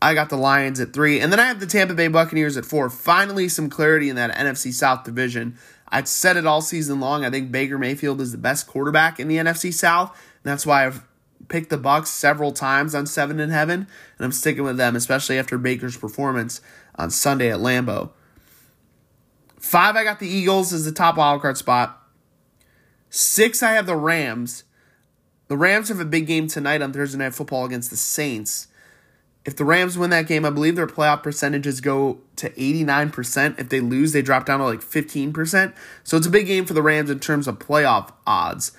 I got the Lions at three, and then I have the Tampa Bay Buccaneers at four. Finally, some clarity in that NFC South division. I've said it all season long. I think Baker Mayfield is the best quarterback in the NFC South. And that's why I've picked the Bucs several times on Seven in Heaven, and I'm sticking with them, especially after Baker's performance on Sunday at Lambeau. Five, I got the Eagles as the top wildcard spot. Six, I have the Rams. The Rams have a big game tonight on Thursday Night Football against the Saints. If the Rams win that game, I believe their playoff percentages go to 89%. If they lose, they drop down to like 15%. So it's a big game for the Rams in terms of playoff odds.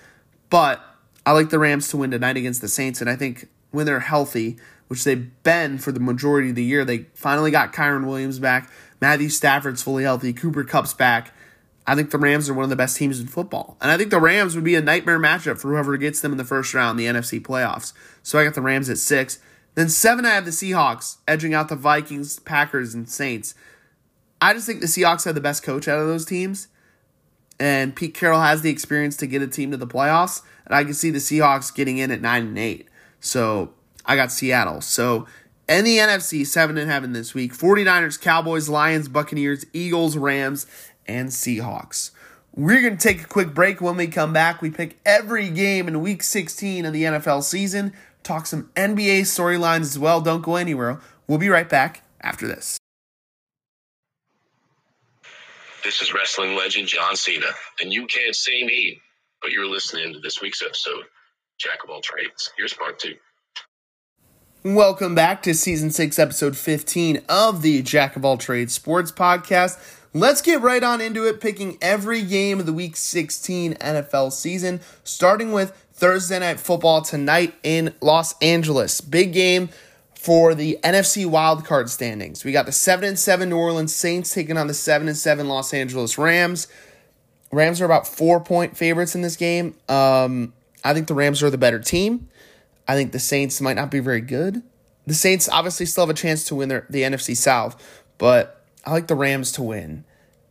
But I like the Rams to win tonight against the Saints, and I think when they're healthy, which they've been for the majority of the year, they finally got Kyren Williams back. Matthew Stafford's fully healthy. Cooper Kupp's back. I think the Rams are one of the best teams in football. And I think the Rams would be a nightmare matchup for whoever gets them in the first round, the NFC playoffs. So I got the Rams at six. Then seven, I have the Seahawks, edging out the Vikings, Packers, and Saints. I just think the Seahawks have the best coach out of those teams. And Pete Carroll has the experience to get a team to the playoffs. And I can see the Seahawks getting in at nine and eight. So I got Seattle. So in the NFC, seven in heaven this week 49ers, Cowboys, Lions, Buccaneers, Eagles, Rams, and Seahawks. We're going to take a quick break. When we come back, we pick every game in week 16 of the NFL season, talk some NBA storylines as well. Don't go anywhere. We'll be right back after this. This is wrestling legend John Cena, and you can't see me, but you're listening to this week's episode, Jack of All Trades. Here's part two. Welcome back to season six, episode 15 of the Jack of All Trades Sports Podcast. Let's get right on into it, picking every game of the week 16 NFL season, starting with Thursday Night Football tonight in Los Angeles. Big game for the NFC wildcard standings. We got the 7 and 7 New Orleans Saints taking on the 7 and 7 Los Angeles Rams. Rams are about four point favorites in this game. Um, I think the Rams are the better team. I think the Saints might not be very good. The Saints obviously still have a chance to win their, the NFC South, but I like the Rams to win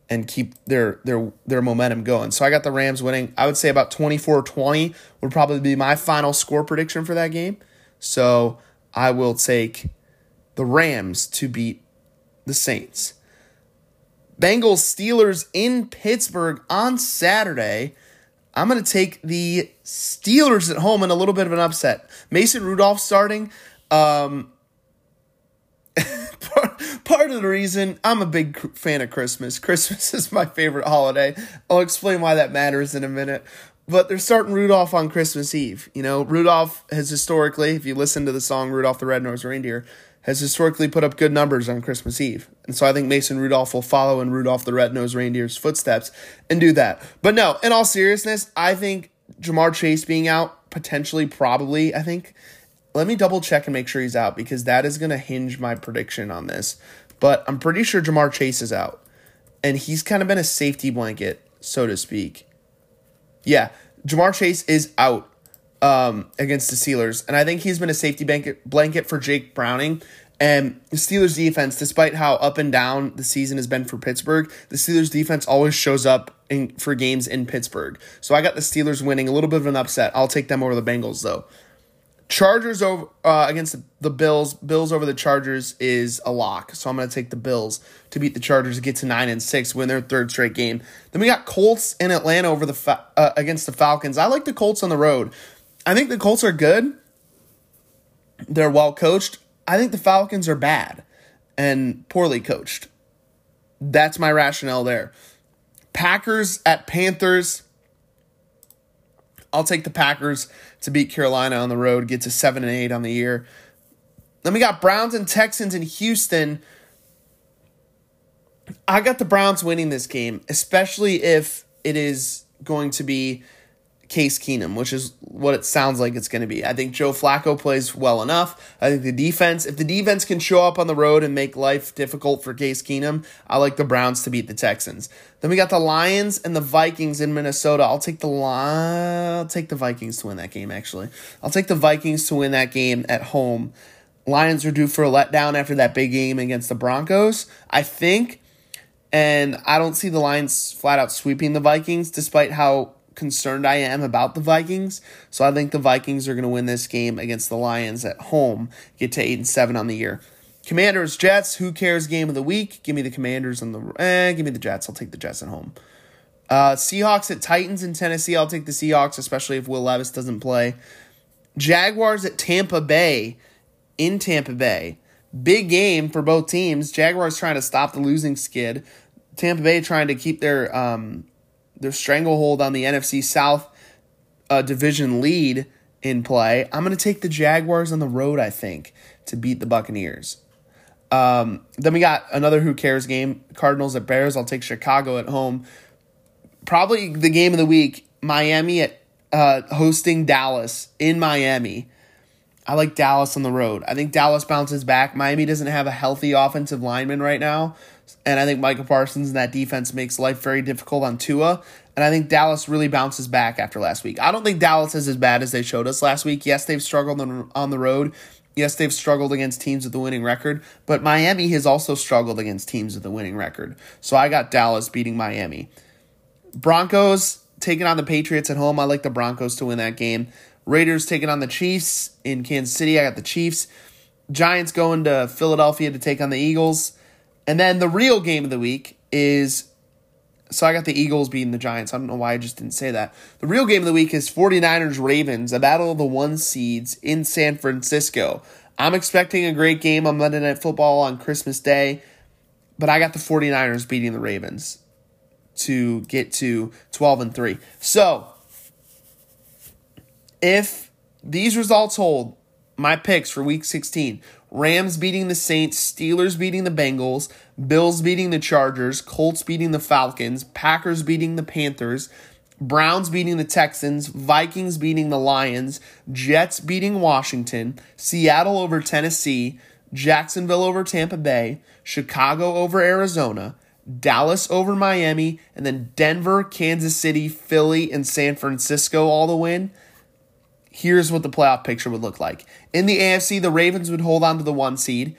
and keep their their their momentum going. So I got the Rams winning. I would say about 24-20 would probably be my final score prediction for that game. So I will take the Rams to beat the Saints. Bengals Steelers in Pittsburgh on Saturday. I'm going to take the Steelers at home in a little bit of an upset. Mason Rudolph starting. Um, part, of the reason I'm a big fan of Christmas. Christmas is my favorite holiday. I'll explain why that matters in a minute. But they're starting Rudolph on Christmas Eve. You know, Rudolph has historically, if you listen to the song Rudolph the Red-Nosed Reindeer, has historically put up good numbers on Christmas Eve. And so I think Mason Rudolph will follow in Rudolph the Red-Nosed Reindeer's footsteps and do that. But no, in all seriousness, I think Ja'Marr Chase being out, potentially, probably, I think. Let me double check and make sure he's out because that is going to hinge my prediction on this. But I'm pretty sure Ja'Marr Chase is out. And he's kind of been a safety blanket, so to speak. Yeah, Ja'Marr Chase is out um, against the Steelers, and I think he's been a safety blanket blanket for Jake Browning. And the Steelers defense, despite how up and down the season has been for Pittsburgh, the Steelers defense always shows up in, for games in Pittsburgh. So I got the Steelers winning a little bit of an upset. I'll take them over the Bengals though. Chargers over uh, against the Bills. Bills over the Chargers is a lock, so I'm going to take the Bills to beat the Chargers, get to nine and six, win their third straight game. Then we got Colts in Atlanta over the uh, against the Falcons. I like the Colts on the road. I think the Colts are good. They're well coached. I think the Falcons are bad and poorly coached. That's my rationale there. Packers at Panthers. I'll take the Packers to beat Carolina on the road, get to 7 and 8 on the year. Then we got Browns and Texans in Houston. I got the Browns winning this game, especially if it is going to be Case Keenum, which is what it sounds like it's going to be. I think Joe Flacco plays well enough. I think the defense, if the defense can show up on the road and make life difficult for Case Keenum, I like the Browns to beat the Texans. Then we got the Lions and the Vikings in Minnesota. I'll take the I'll take the Vikings to win that game actually. I'll take the Vikings to win that game at home. Lions are due for a letdown after that big game against the Broncos. I think and I don't see the Lions flat out sweeping the Vikings despite how concerned I am about the Vikings. So I think the Vikings are going to win this game against the Lions at home, get to 8 and 7 on the year. Commanders, Jets, who cares game of the week? Give me the Commanders and the eh, give me the Jets. I'll take the Jets at home. Uh, Seahawks at Titans in Tennessee. I'll take the Seahawks, especially if Will Levis doesn't play. Jaguars at Tampa Bay in Tampa Bay. Big game for both teams. Jaguars trying to stop the losing skid. Tampa Bay trying to keep their um, their stranglehold on the NFC South uh, division lead in play. I'm going to take the Jaguars on the road, I think, to beat the Buccaneers. Um, then we got another Who Cares game Cardinals at Bears. I'll take Chicago at home. Probably the game of the week Miami at uh, hosting Dallas in Miami. I like Dallas on the road. I think Dallas bounces back. Miami doesn't have a healthy offensive lineman right now. And I think Micah Parsons and that defense makes life very difficult on Tua. And I think Dallas really bounces back after last week. I don't think Dallas is as bad as they showed us last week. Yes, they've struggled on, the road. Yes, they've struggled against teams with the winning record, but Miami has also struggled against teams with the winning record. So I got Dallas beating Miami. Broncos taking on the Patriots at home. I like the Broncos to win that game. Raiders taking on the Chiefs in Kansas City. I got the Chiefs. Giants going to Philadelphia to take on the Eagles. And then the real game of the week is so I got the Eagles beating the Giants. I don't know why I just didn't say that. The real game of the week is 49ers Ravens, a battle of the one seeds in San Francisco. I'm expecting a great game on Monday Night Football on Christmas Day, but I got the 49ers beating the Ravens to get to 12 and 3. So, if these results hold, my picks for week 16 Rams beating the Saints, Steelers beating the Bengals, Bills beating the Chargers, Colts beating the Falcons, Packers beating the Panthers, Browns beating the Texans, Vikings beating the Lions, Jets beating Washington, Seattle over Tennessee, Jacksonville over Tampa Bay, Chicago over Arizona, Dallas over Miami, and then Denver, Kansas City, Philly, and San Francisco all the win here's what the playoff picture would look like. In the AFC, the Ravens would hold on to the one seed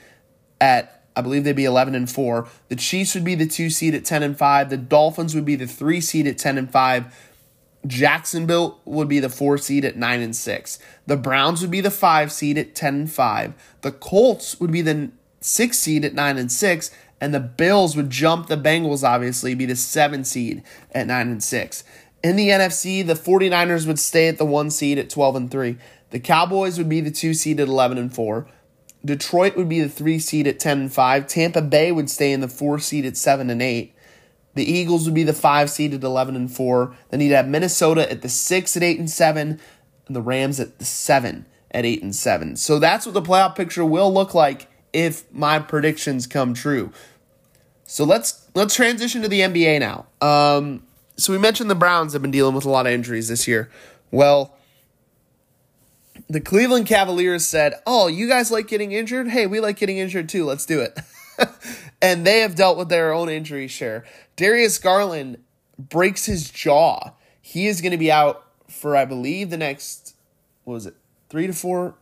at I believe they'd be 11 and 4. The Chiefs would be the 2 seed at 10 and 5. The Dolphins would be the 3 seed at 10 and 5. Jacksonville would be the 4 seed at 9 and 6. The Browns would be the 5 seed at 10 and 5. The Colts would be the 6 seed at 9 and 6 and the Bills would jump the Bengals obviously be the 7 seed at 9 and 6. In the NFC, the 49ers would stay at the 1 seed at 12 and 3. The Cowboys would be the 2 seed at 11 and 4. Detroit would be the 3 seed at 10 and 5. Tampa Bay would stay in the 4 seed at 7 and 8. The Eagles would be the 5 seed at 11 and 4. Then you'd have Minnesota at the 6 at 8 and 7 and the Rams at the 7 at 8 and 7. So that's what the playoff picture will look like if my predictions come true. So let's let's transition to the NBA now. Um, so we mentioned the Browns have been dealing with a lot of injuries this year. Well, the Cleveland Cavaliers said, "Oh, you guys like getting injured? Hey, we like getting injured too. Let's do it." and they have dealt with their own injury share. Darius Garland breaks his jaw. He is going to be out for I believe the next what was it? 3 to 4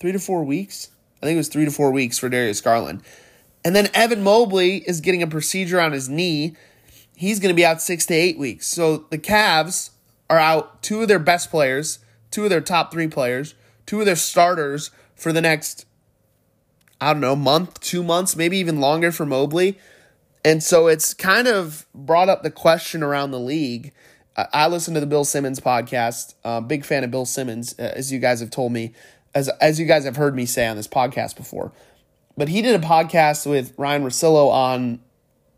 3 to 4 weeks. I think it was 3 to 4 weeks for Darius Garland. And then Evan Mobley is getting a procedure on his knee he's going to be out six to eight weeks. So the Cavs are out two of their best players, two of their top three players, two of their starters for the next, I don't know, month, two months, maybe even longer for Mobley. And so it's kind of brought up the question around the league. I listen to the Bill Simmons podcast. Uh, big fan of Bill Simmons, uh, as you guys have told me, as as you guys have heard me say on this podcast before. But he did a podcast with Ryen Russillo on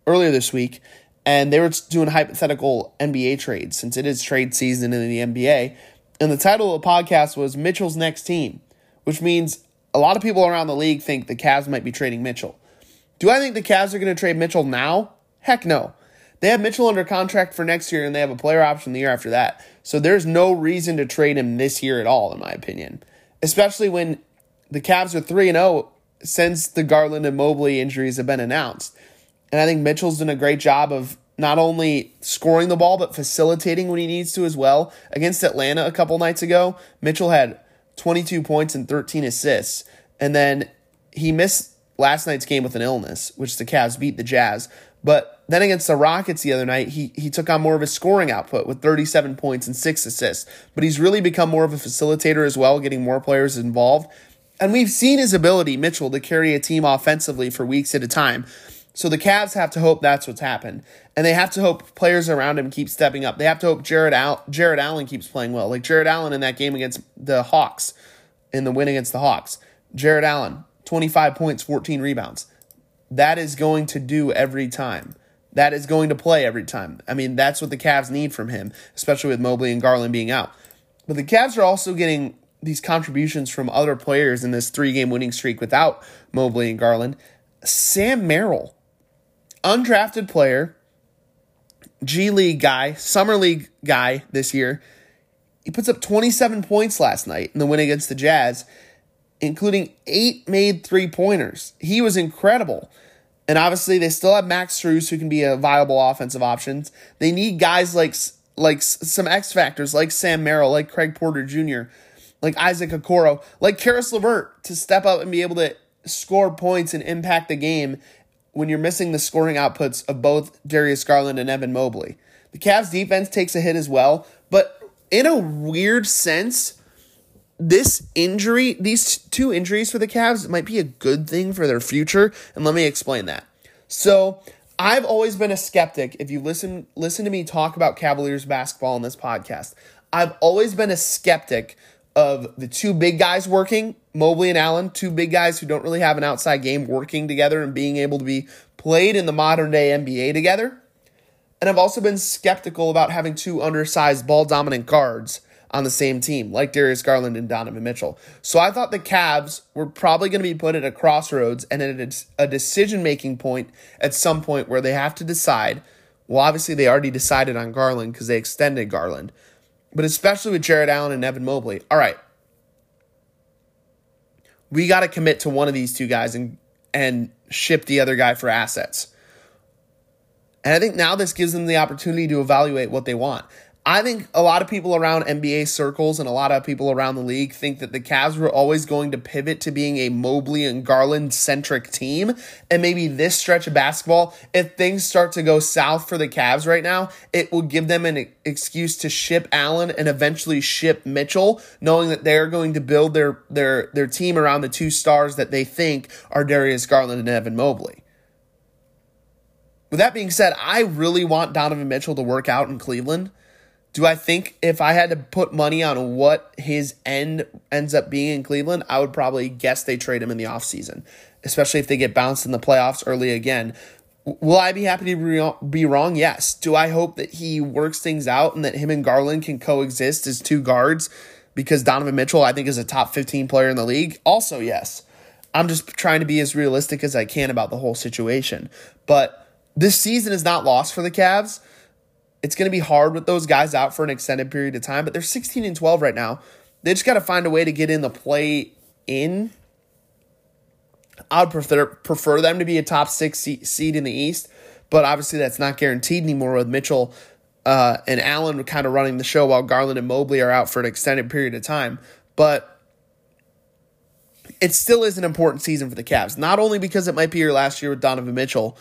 earlier this week, and they were doing hypothetical NBA trades since it is trade season in the NBA. And the title of the podcast was Mitchell's Next Team, which means a lot of people around the league think the Cavs might be trading Mitchell. Do I think the Cavs are going to trade Mitchell now? Heck no. They have Mitchell under contract for next year and they have a player option the year after that. So there's no reason to trade him this year at all, in my opinion. Especially when the Cavs are 3 0 since the Garland and Mobley injuries have been announced. And I think Mitchell's done a great job of not only scoring the ball, but facilitating when he needs to as well. Against Atlanta a couple nights ago, Mitchell had 22 points and 13 assists. And then he missed last night's game with an illness, which the Cavs beat the Jazz. But then against the Rockets the other night, he, he took on more of a scoring output with 37 points and six assists. But he's really become more of a facilitator as well, getting more players involved. And we've seen his ability, Mitchell, to carry a team offensively for weeks at a time. So the Cavs have to hope that's what's happened. And they have to hope players around him keep stepping up. They have to hope Jared, Al- Jarrett Allen keeps playing well. Like Jarrett Allen in that game against the Hawks, in the win against the Hawks. Jarrett Allen, 25 points, 14 rebounds. That is going to do every time. That is going to play every time. I mean, that's what the Cavs need from him, especially with Mobley and Garland being out. But the Cavs are also getting these contributions from other players in this three game winning streak without Mobley and Garland. Sam Merrill undrafted player, G League guy, Summer League guy this year. He puts up 27 points last night in the win against the Jazz, including eight made three pointers. He was incredible. And obviously, they still have Max Strus, who can be a viable offensive option. They need guys like like some X factors, like Sam Merrill, like Craig Porter Jr., like Isaac Okoro, like Caris LeVert to step up and be able to score points and impact the game when you're missing the scoring outputs of both Darius Garland and Evan Mobley. The Cavs defense takes a hit as well, but in a weird sense, this injury, these two injuries for the Cavs might be a good thing for their future, and let me explain that. So, I've always been a skeptic. If you listen listen to me talk about Cavaliers basketball in this podcast, I've always been a skeptic of the two big guys working, Mobley and Allen, two big guys who don't really have an outside game working together and being able to be played in the modern day NBA together. And I've also been skeptical about having two undersized ball dominant guards on the same team, like Darius Garland and Donovan Mitchell. So I thought the Cavs were probably going to be put at a crossroads and at a decision making point at some point where they have to decide. Well, obviously, they already decided on Garland because they extended Garland but especially with Jarrett Allen and Evan Mobley. All right. We got to commit to one of these two guys and and ship the other guy for assets. And I think now this gives them the opportunity to evaluate what they want. I think a lot of people around NBA circles and a lot of people around the league think that the Cavs were always going to pivot to being a Mobley and Garland centric team. And maybe this stretch of basketball, if things start to go south for the Cavs right now, it will give them an excuse to ship Allen and eventually ship Mitchell, knowing that they're going to build their their their team around the two stars that they think are Darius Garland and Evan Mobley. With that being said, I really want Donovan Mitchell to work out in Cleveland. Do I think if I had to put money on what his end ends up being in Cleveland, I would probably guess they trade him in the offseason, especially if they get bounced in the playoffs early again. Will I be happy to be wrong? Yes. Do I hope that he works things out and that him and Garland can coexist as two guards because Donovan Mitchell, I think, is a top 15 player in the league? Also, yes. I'm just trying to be as realistic as I can about the whole situation. But this season is not lost for the Cavs it's going to be hard with those guys out for an extended period of time, but they're 16 and 12 right now. They just got to find a way to get in the play in. I would prefer prefer them to be a top six seed in the East, but obviously that's not guaranteed anymore with Mitchell uh, and Allen kind of running the show while Garland and Mobley are out for an extended period of time. But it still is an important season for the Cavs, not only because it might be your last year with Donovan Mitchell,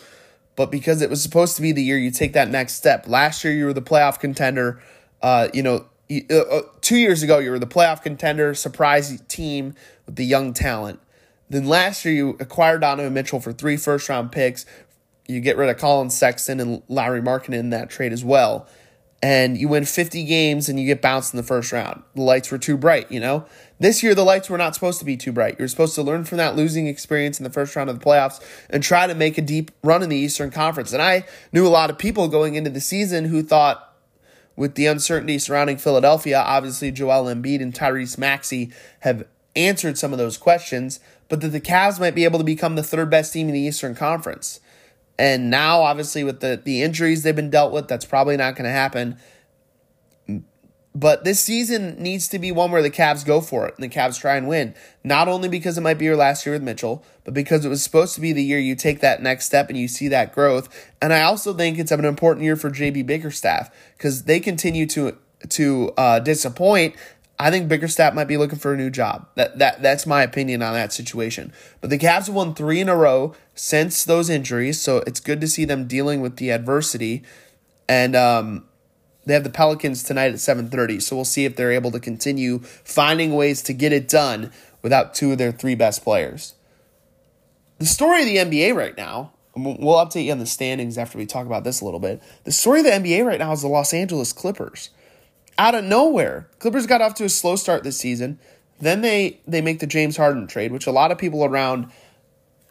but because it was supposed to be the year you take that next step. Last year you were the playoff contender. Uh, you know, uh, uh, two years ago you were the playoff contender, surprise team with the young talent. Then last year you acquired Donovan Mitchell for three first round picks. You get rid of Collin Sexton and Lauri Markkanen in that trade as well and you win 50 games and you get bounced in the first round. The lights were too bright, you know? This year, the lights were not supposed to be too bright. You're supposed to learn from that losing experience in the first round of the playoffs and try to make a deep run in the Eastern Conference. And I knew a lot of people going into the season who thought, with the uncertainty surrounding Philadelphia, obviously Joel Embiid and Tyrese Maxey have answered some of those questions, but that the Cavs might be able to become the third best team in the Eastern Conference. And now, obviously, with the, the injuries they've been dealt with, that's probably not going to happen. But this season needs to be one where the Cavs go for it and the Cavs try and win. Not only because it might be your last year with Mitchell, but because it was supposed to be the year you take that next step and you see that growth. And I also think it's an important year for JB Bickerstaff because they continue to to uh, disappoint I think Bickerstaff might be looking for a new job. That that that's my opinion on that situation. But the Cavs have won three in a row since those injuries, so it's good to see them dealing with the adversity. And um, they have the Pelicans tonight at seven thirty, so we'll see if they're able to continue finding ways to get it done without two of their three best players. The story of the NBA right now. We'll update you on the standings after we talk about this a little bit. The story of the NBA right now is the Los Angeles Clippers out of nowhere. Clippers got off to a slow start this season. Then they they make the James Harden trade, which a lot of people around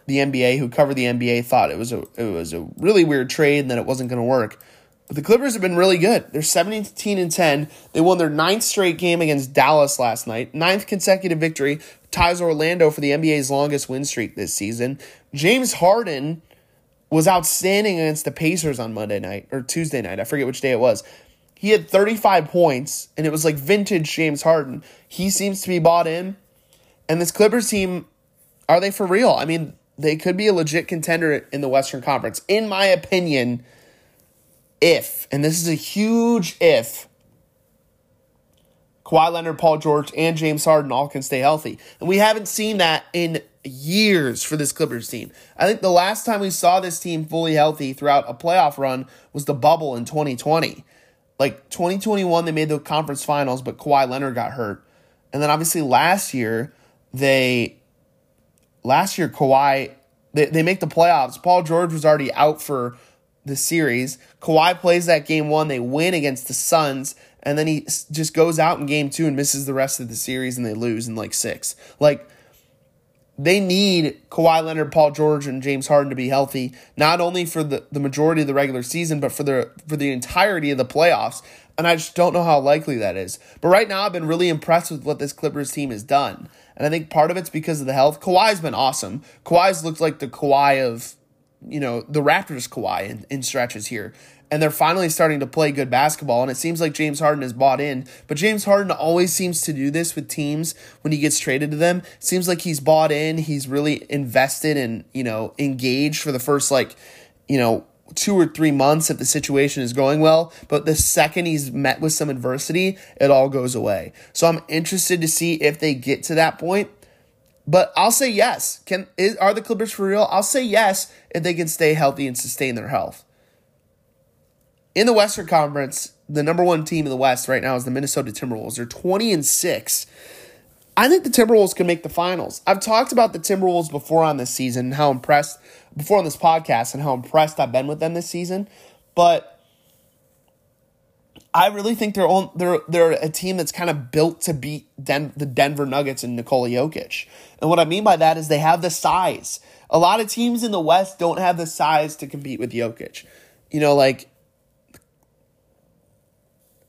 the NBA who cover the NBA thought it was a it was a really weird trade and that it wasn't going to work. But the Clippers have been really good. They're 17 and 10. They won their ninth straight game against Dallas last night. Ninth consecutive victory. Ties Orlando for the NBA's longest win streak this season. James Harden was outstanding against the Pacers on Monday night or Tuesday night. I forget which day it was. He had 35 points, and it was like vintage James Harden. He seems to be bought in. And this Clippers team, are they for real? I mean, they could be a legit contender in the Western Conference. In my opinion, if, and this is a huge if, Kawhi Leonard, Paul George, and James Harden all can stay healthy. And we haven't seen that in years for this Clippers team. I think the last time we saw this team fully healthy throughout a playoff run was the bubble in 2020. Like 2021, they made the conference finals, but Kawhi Leonard got hurt. And then obviously last year, they last year Kawhi they, they make the playoffs. Paul George was already out for the series. Kawhi plays that game one. They win against the Suns and then he just goes out in game two and misses the rest of the series and they lose in like six. Like, they need Kawhi Leonard, Paul George, and James Harden to be healthy, not only for the, the majority of the regular season, but for the for the entirety of the playoffs. And I just don't know how likely that is. But right now, I've been really impressed with what this Clippers team has done. And I think part of it's because of the health. Kawhi's been awesome. Kawhi's looked like the Kawhi of, you know, the Raptors Kawhi in, in stretches here and they're finally starting to play good basketball. And it seems like James Harden is bought in. But James Harden always seems to do this with teams when he gets traded to them. Seems like he's bought in. He's really invested and, you know, engaged for the first, like, you know, two or three months if the situation is going well. But the second he's met with some adversity, it all goes away. So I'm interested to see if they get to that point. But I'll say yes. Can is, are the Clippers for real? I'll say yes if they can stay healthy and sustain their health. In the Western Conference, the number one team in the West right now is the Minnesota Timberwolves. They're 20 and 6. I think the Timberwolves can make the finals. I've talked about the Timberwolves before on this season and how impressed before on this podcast and how impressed I've been with them this season, but I really think they're on, they're they're a team that's kind of built to beat Den, the Denver Nuggets and Nikola Jokic. And what I mean by that is they have the size. A lot of teams in the West don't have the size to compete with Jokic. You know, like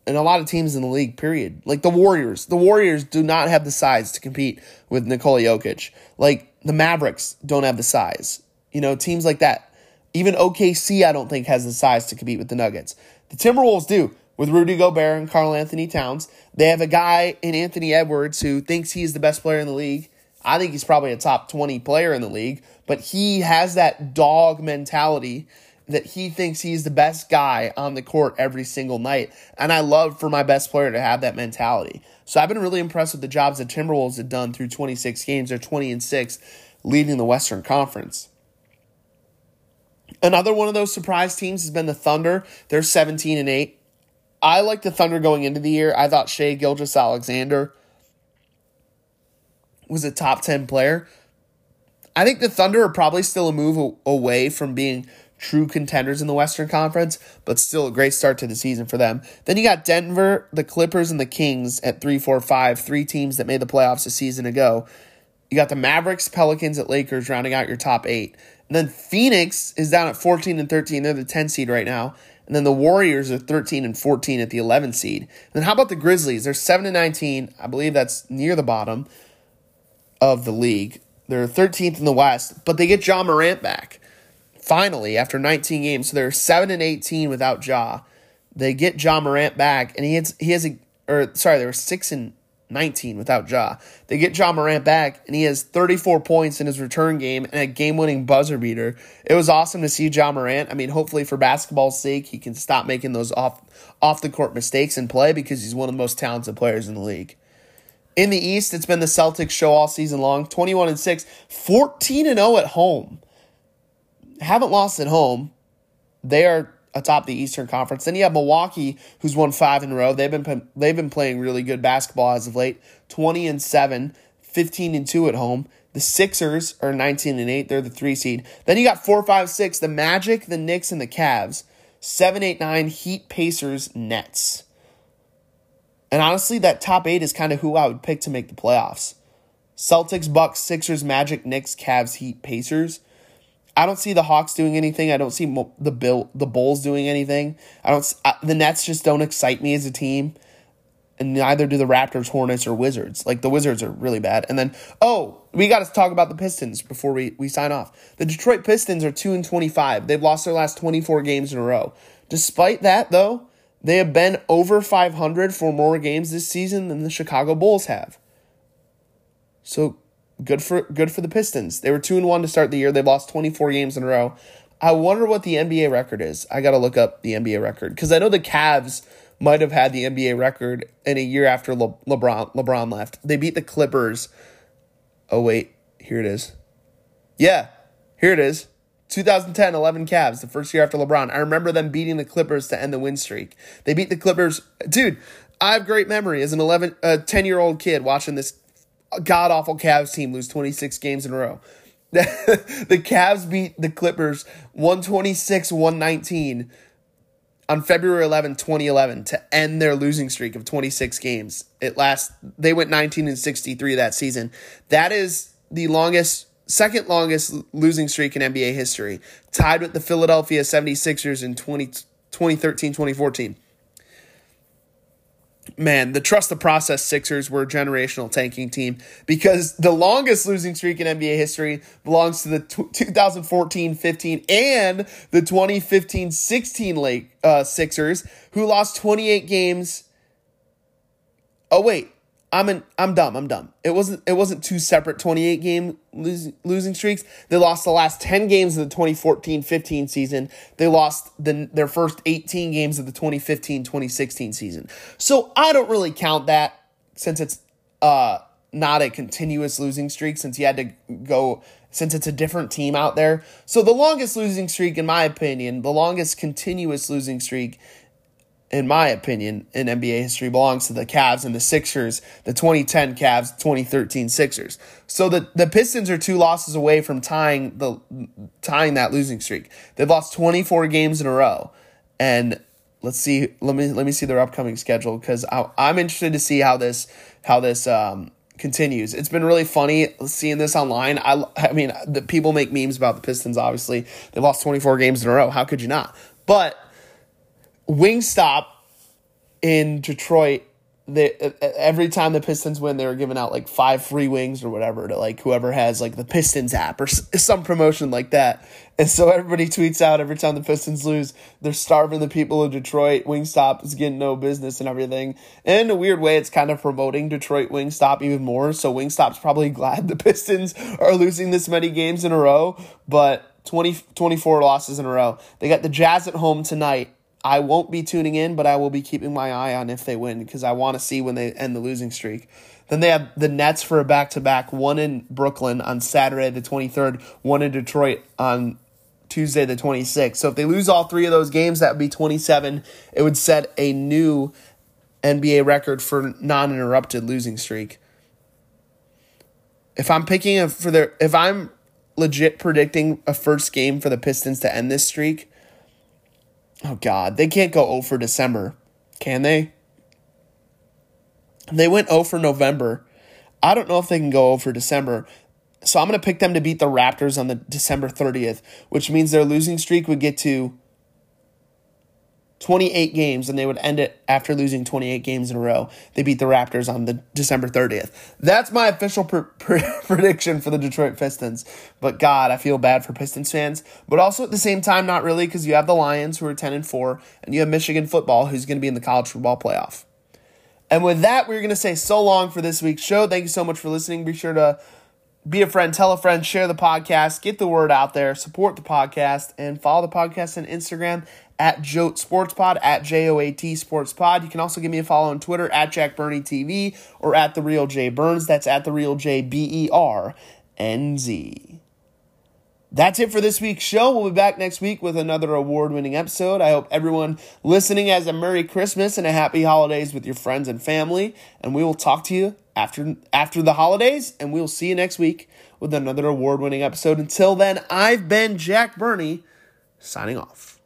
and a lot of teams in the league, period. Like the Warriors. The Warriors do not have the size to compete with Nikola Jokic. Like the Mavericks don't have the size. You know, teams like that. Even OKC, I don't think, has the size to compete with the Nuggets. The Timberwolves do with Rudy Gobert and Karl-Anthony Towns. They have a guy in Anthony Edwards who thinks he's the best player in the league. I think he's probably a top 20 player in the league, but he has that dog mentality that he thinks he's the best guy on the court every single night. And I love for my best player to have that mentality. So I've been really impressed with the jobs that Timberwolves have done through 26 games. They're 20 and 6, leading the Western Conference. Another one of those surprise teams has been the Thunder. They're 17 and 8. I like the Thunder going into the year. I thought Shai Gilgeous-Alexander was a top 10 player. I think the Thunder are probably still a move away from being true contenders in the Western Conference, but still a great start to the season for them. Then you got Denver, the Clippers, and the Kings at 3 4 5, three teams that made the playoffs a season ago. You got the Mavericks, Pelicans, at Lakers rounding out your top eight. And then Phoenix is down at 14 and 13. They're the 10 seed right now. And then the Warriors are 13 and 14 at the 11 seed. And then how about the Grizzlies? They're 7 and 19. I believe that's near the bottom of the league. They're 13th in the West, but they get Ja Morant back finally after 19 games. So they're 7 and 18 without Ja. They get Ja Morant back, and he has he has a or sorry, they were 6 and 19 without Ja. They get Ja Morant back, and he has 34 points in his return game and a game winning buzzer beater. It was awesome to see Ja Morant. I mean, hopefully for basketball's sake, he can stop making those off off the court mistakes and play because he's one of the most talented players in the league. In the East, it's been the Celtics show all season long 21 and 6, 14 and 0 at home haven't lost at home. They are atop the Eastern Conference. Then you have Milwaukee, who's won five in a row. They've been they've been playing really good basketball as of late. Twenty and seven, 15 and two at home. The Sixers are 19 and 8. They're the three seed. Then you got four, five, six, the Magic, the Knicks, and the Cavs. Seven, eight, nine, Heat, Pacers, Nets. And honestly, that top eight is kind of who I would pick to make the playoffs. Celtics, Bucks, Sixers, Magic, Knicks, Cavs, Heat, Pacers. I don't see the Hawks doing anything. I don't see the Bill the Bulls doing anything. I don't. I, the Nets just don't excite me as a team, and neither do the Raptors, Hornets, or Wizards. Like the Wizards are really bad. And then oh, we got to talk about the Pistons before we we sign off. The Detroit Pistons are two and twenty five. They've lost their last twenty four games in a row. Despite that, though, they have been over five hundred for more games this season than the Chicago Bulls have. So good for good for the Pistons. They were two and one to start the year. They've lost 24 games in a row. I wonder what the NBA record is. I got to look up the NBA record because I know the Cavs might have had the NBA record in a year after Le- LeBron LeBron left. They beat the Clippers. Oh wait, here it is. Yeah, here it is. 2010 11 Cavs, the first year after LeBron. I remember them beating the Clippers to end the win streak. They beat the Clippers. Dude, I have great memory as an 11 uh, 10 year old kid watching this god awful Cavs team lose 26 games in a row. the Cavs beat the Clippers 126 119 on February 11, 2011 to end their losing streak of 26 games. It last they went 19 and 63 that season. That is the longest second longest losing streak in NBA history, tied with the Philadelphia 76ers in 20, 2013 2014 man, the trust the process Sixers were a generational tanking team because the longest losing streak in NBA history belongs to the 2014 15 and the 2015 16 late uh, Sixers, who lost 28 games. Oh, wait. I'm an, I'm dumb. I'm dumb. It wasn't it wasn't two separate 28 game losing losing streaks. They lost the last 10 games of the 2014-15 season. They lost the, their first 18 games of the 2015-2016 season. So I don't really count that since it's uh not a continuous losing streak since you had to go since it's a different team out there. So the longest losing streak in my opinion, the longest continuous losing streak in my opinion, in NBA history belongs to the Cavs and the Sixers, the 2010 Cavs, 2013 Sixers. So the, the Pistons are two losses away from tying the tying that losing streak. They've lost 24 games in a row. And let's see let me let me see their upcoming schedule cuz I'm interested to see how this how this um, continues. It's been really funny seeing this online. I I mean, the people make memes about the Pistons obviously. They've lost 24 games in a row. How could you not? But Wingstop in Detroit, they, every time the Pistons win, they were giving out like five free wings or whatever to like whoever has like the Pistons app or some promotion like that. And so everybody tweets out every time the Pistons lose, they're starving the people of Detroit. Wingstop is getting no business and everything. And in a weird way, it's kind of promoting Detroit Wingstop even more. So Wingstop's probably glad the Pistons are losing this many games in a row, but 20, 24 losses in a row. They got the Jazz at home tonight I won't be tuning in, but I will be keeping my eye on if they win because I want to see when they end the losing streak. Then they have the Nets for a back to back, one in Brooklyn on Saturday the 23rd, one in Detroit on Tuesday the 26th. So if they lose all three of those games, that would be 27. It would set a new NBA record for non interrupted losing streak. If I'm picking a, for their, if I'm legit predicting a first game for the Pistons to end this streak, Oh God, they can't go 0 for December, can they? They went 0 for November. I don't know if they can go 0 for December. So I'm going to pick them to beat the Raptors on the December 30th, which means their losing streak would get to 28 games and they would end it after losing 28 games in a row. They beat the Raptors on the December 30th. That's my official pr- pr- prediction for the Detroit Pistons. But God, I feel bad for Pistons fans, but also at the same time not really cuz you have the Lions who are 10 and 4 and you have Michigan football who's going to be in the college football playoff. And with that, we're going to say so long for this week's show. Thank you so much for listening. Be sure to be a friend, tell a friend, share the podcast, get the word out there, support the podcast, and follow the podcast on Instagram at Joat Sports Pod, at J O A T Sports Pod. You can also give me a follow on Twitter at Jack Berney TV or at The Real J Bernz. That's at The Real J B E R N Z. That's it for this week's show. We'll be back next week with another award winning episode. I hope everyone listening has a Merry Christmas and a Happy Holidays with your friends and family. And we will talk to you after, after the holidays, and we'll see you next week with another award winning episode. Until then, I've been Jack Berney, signing off.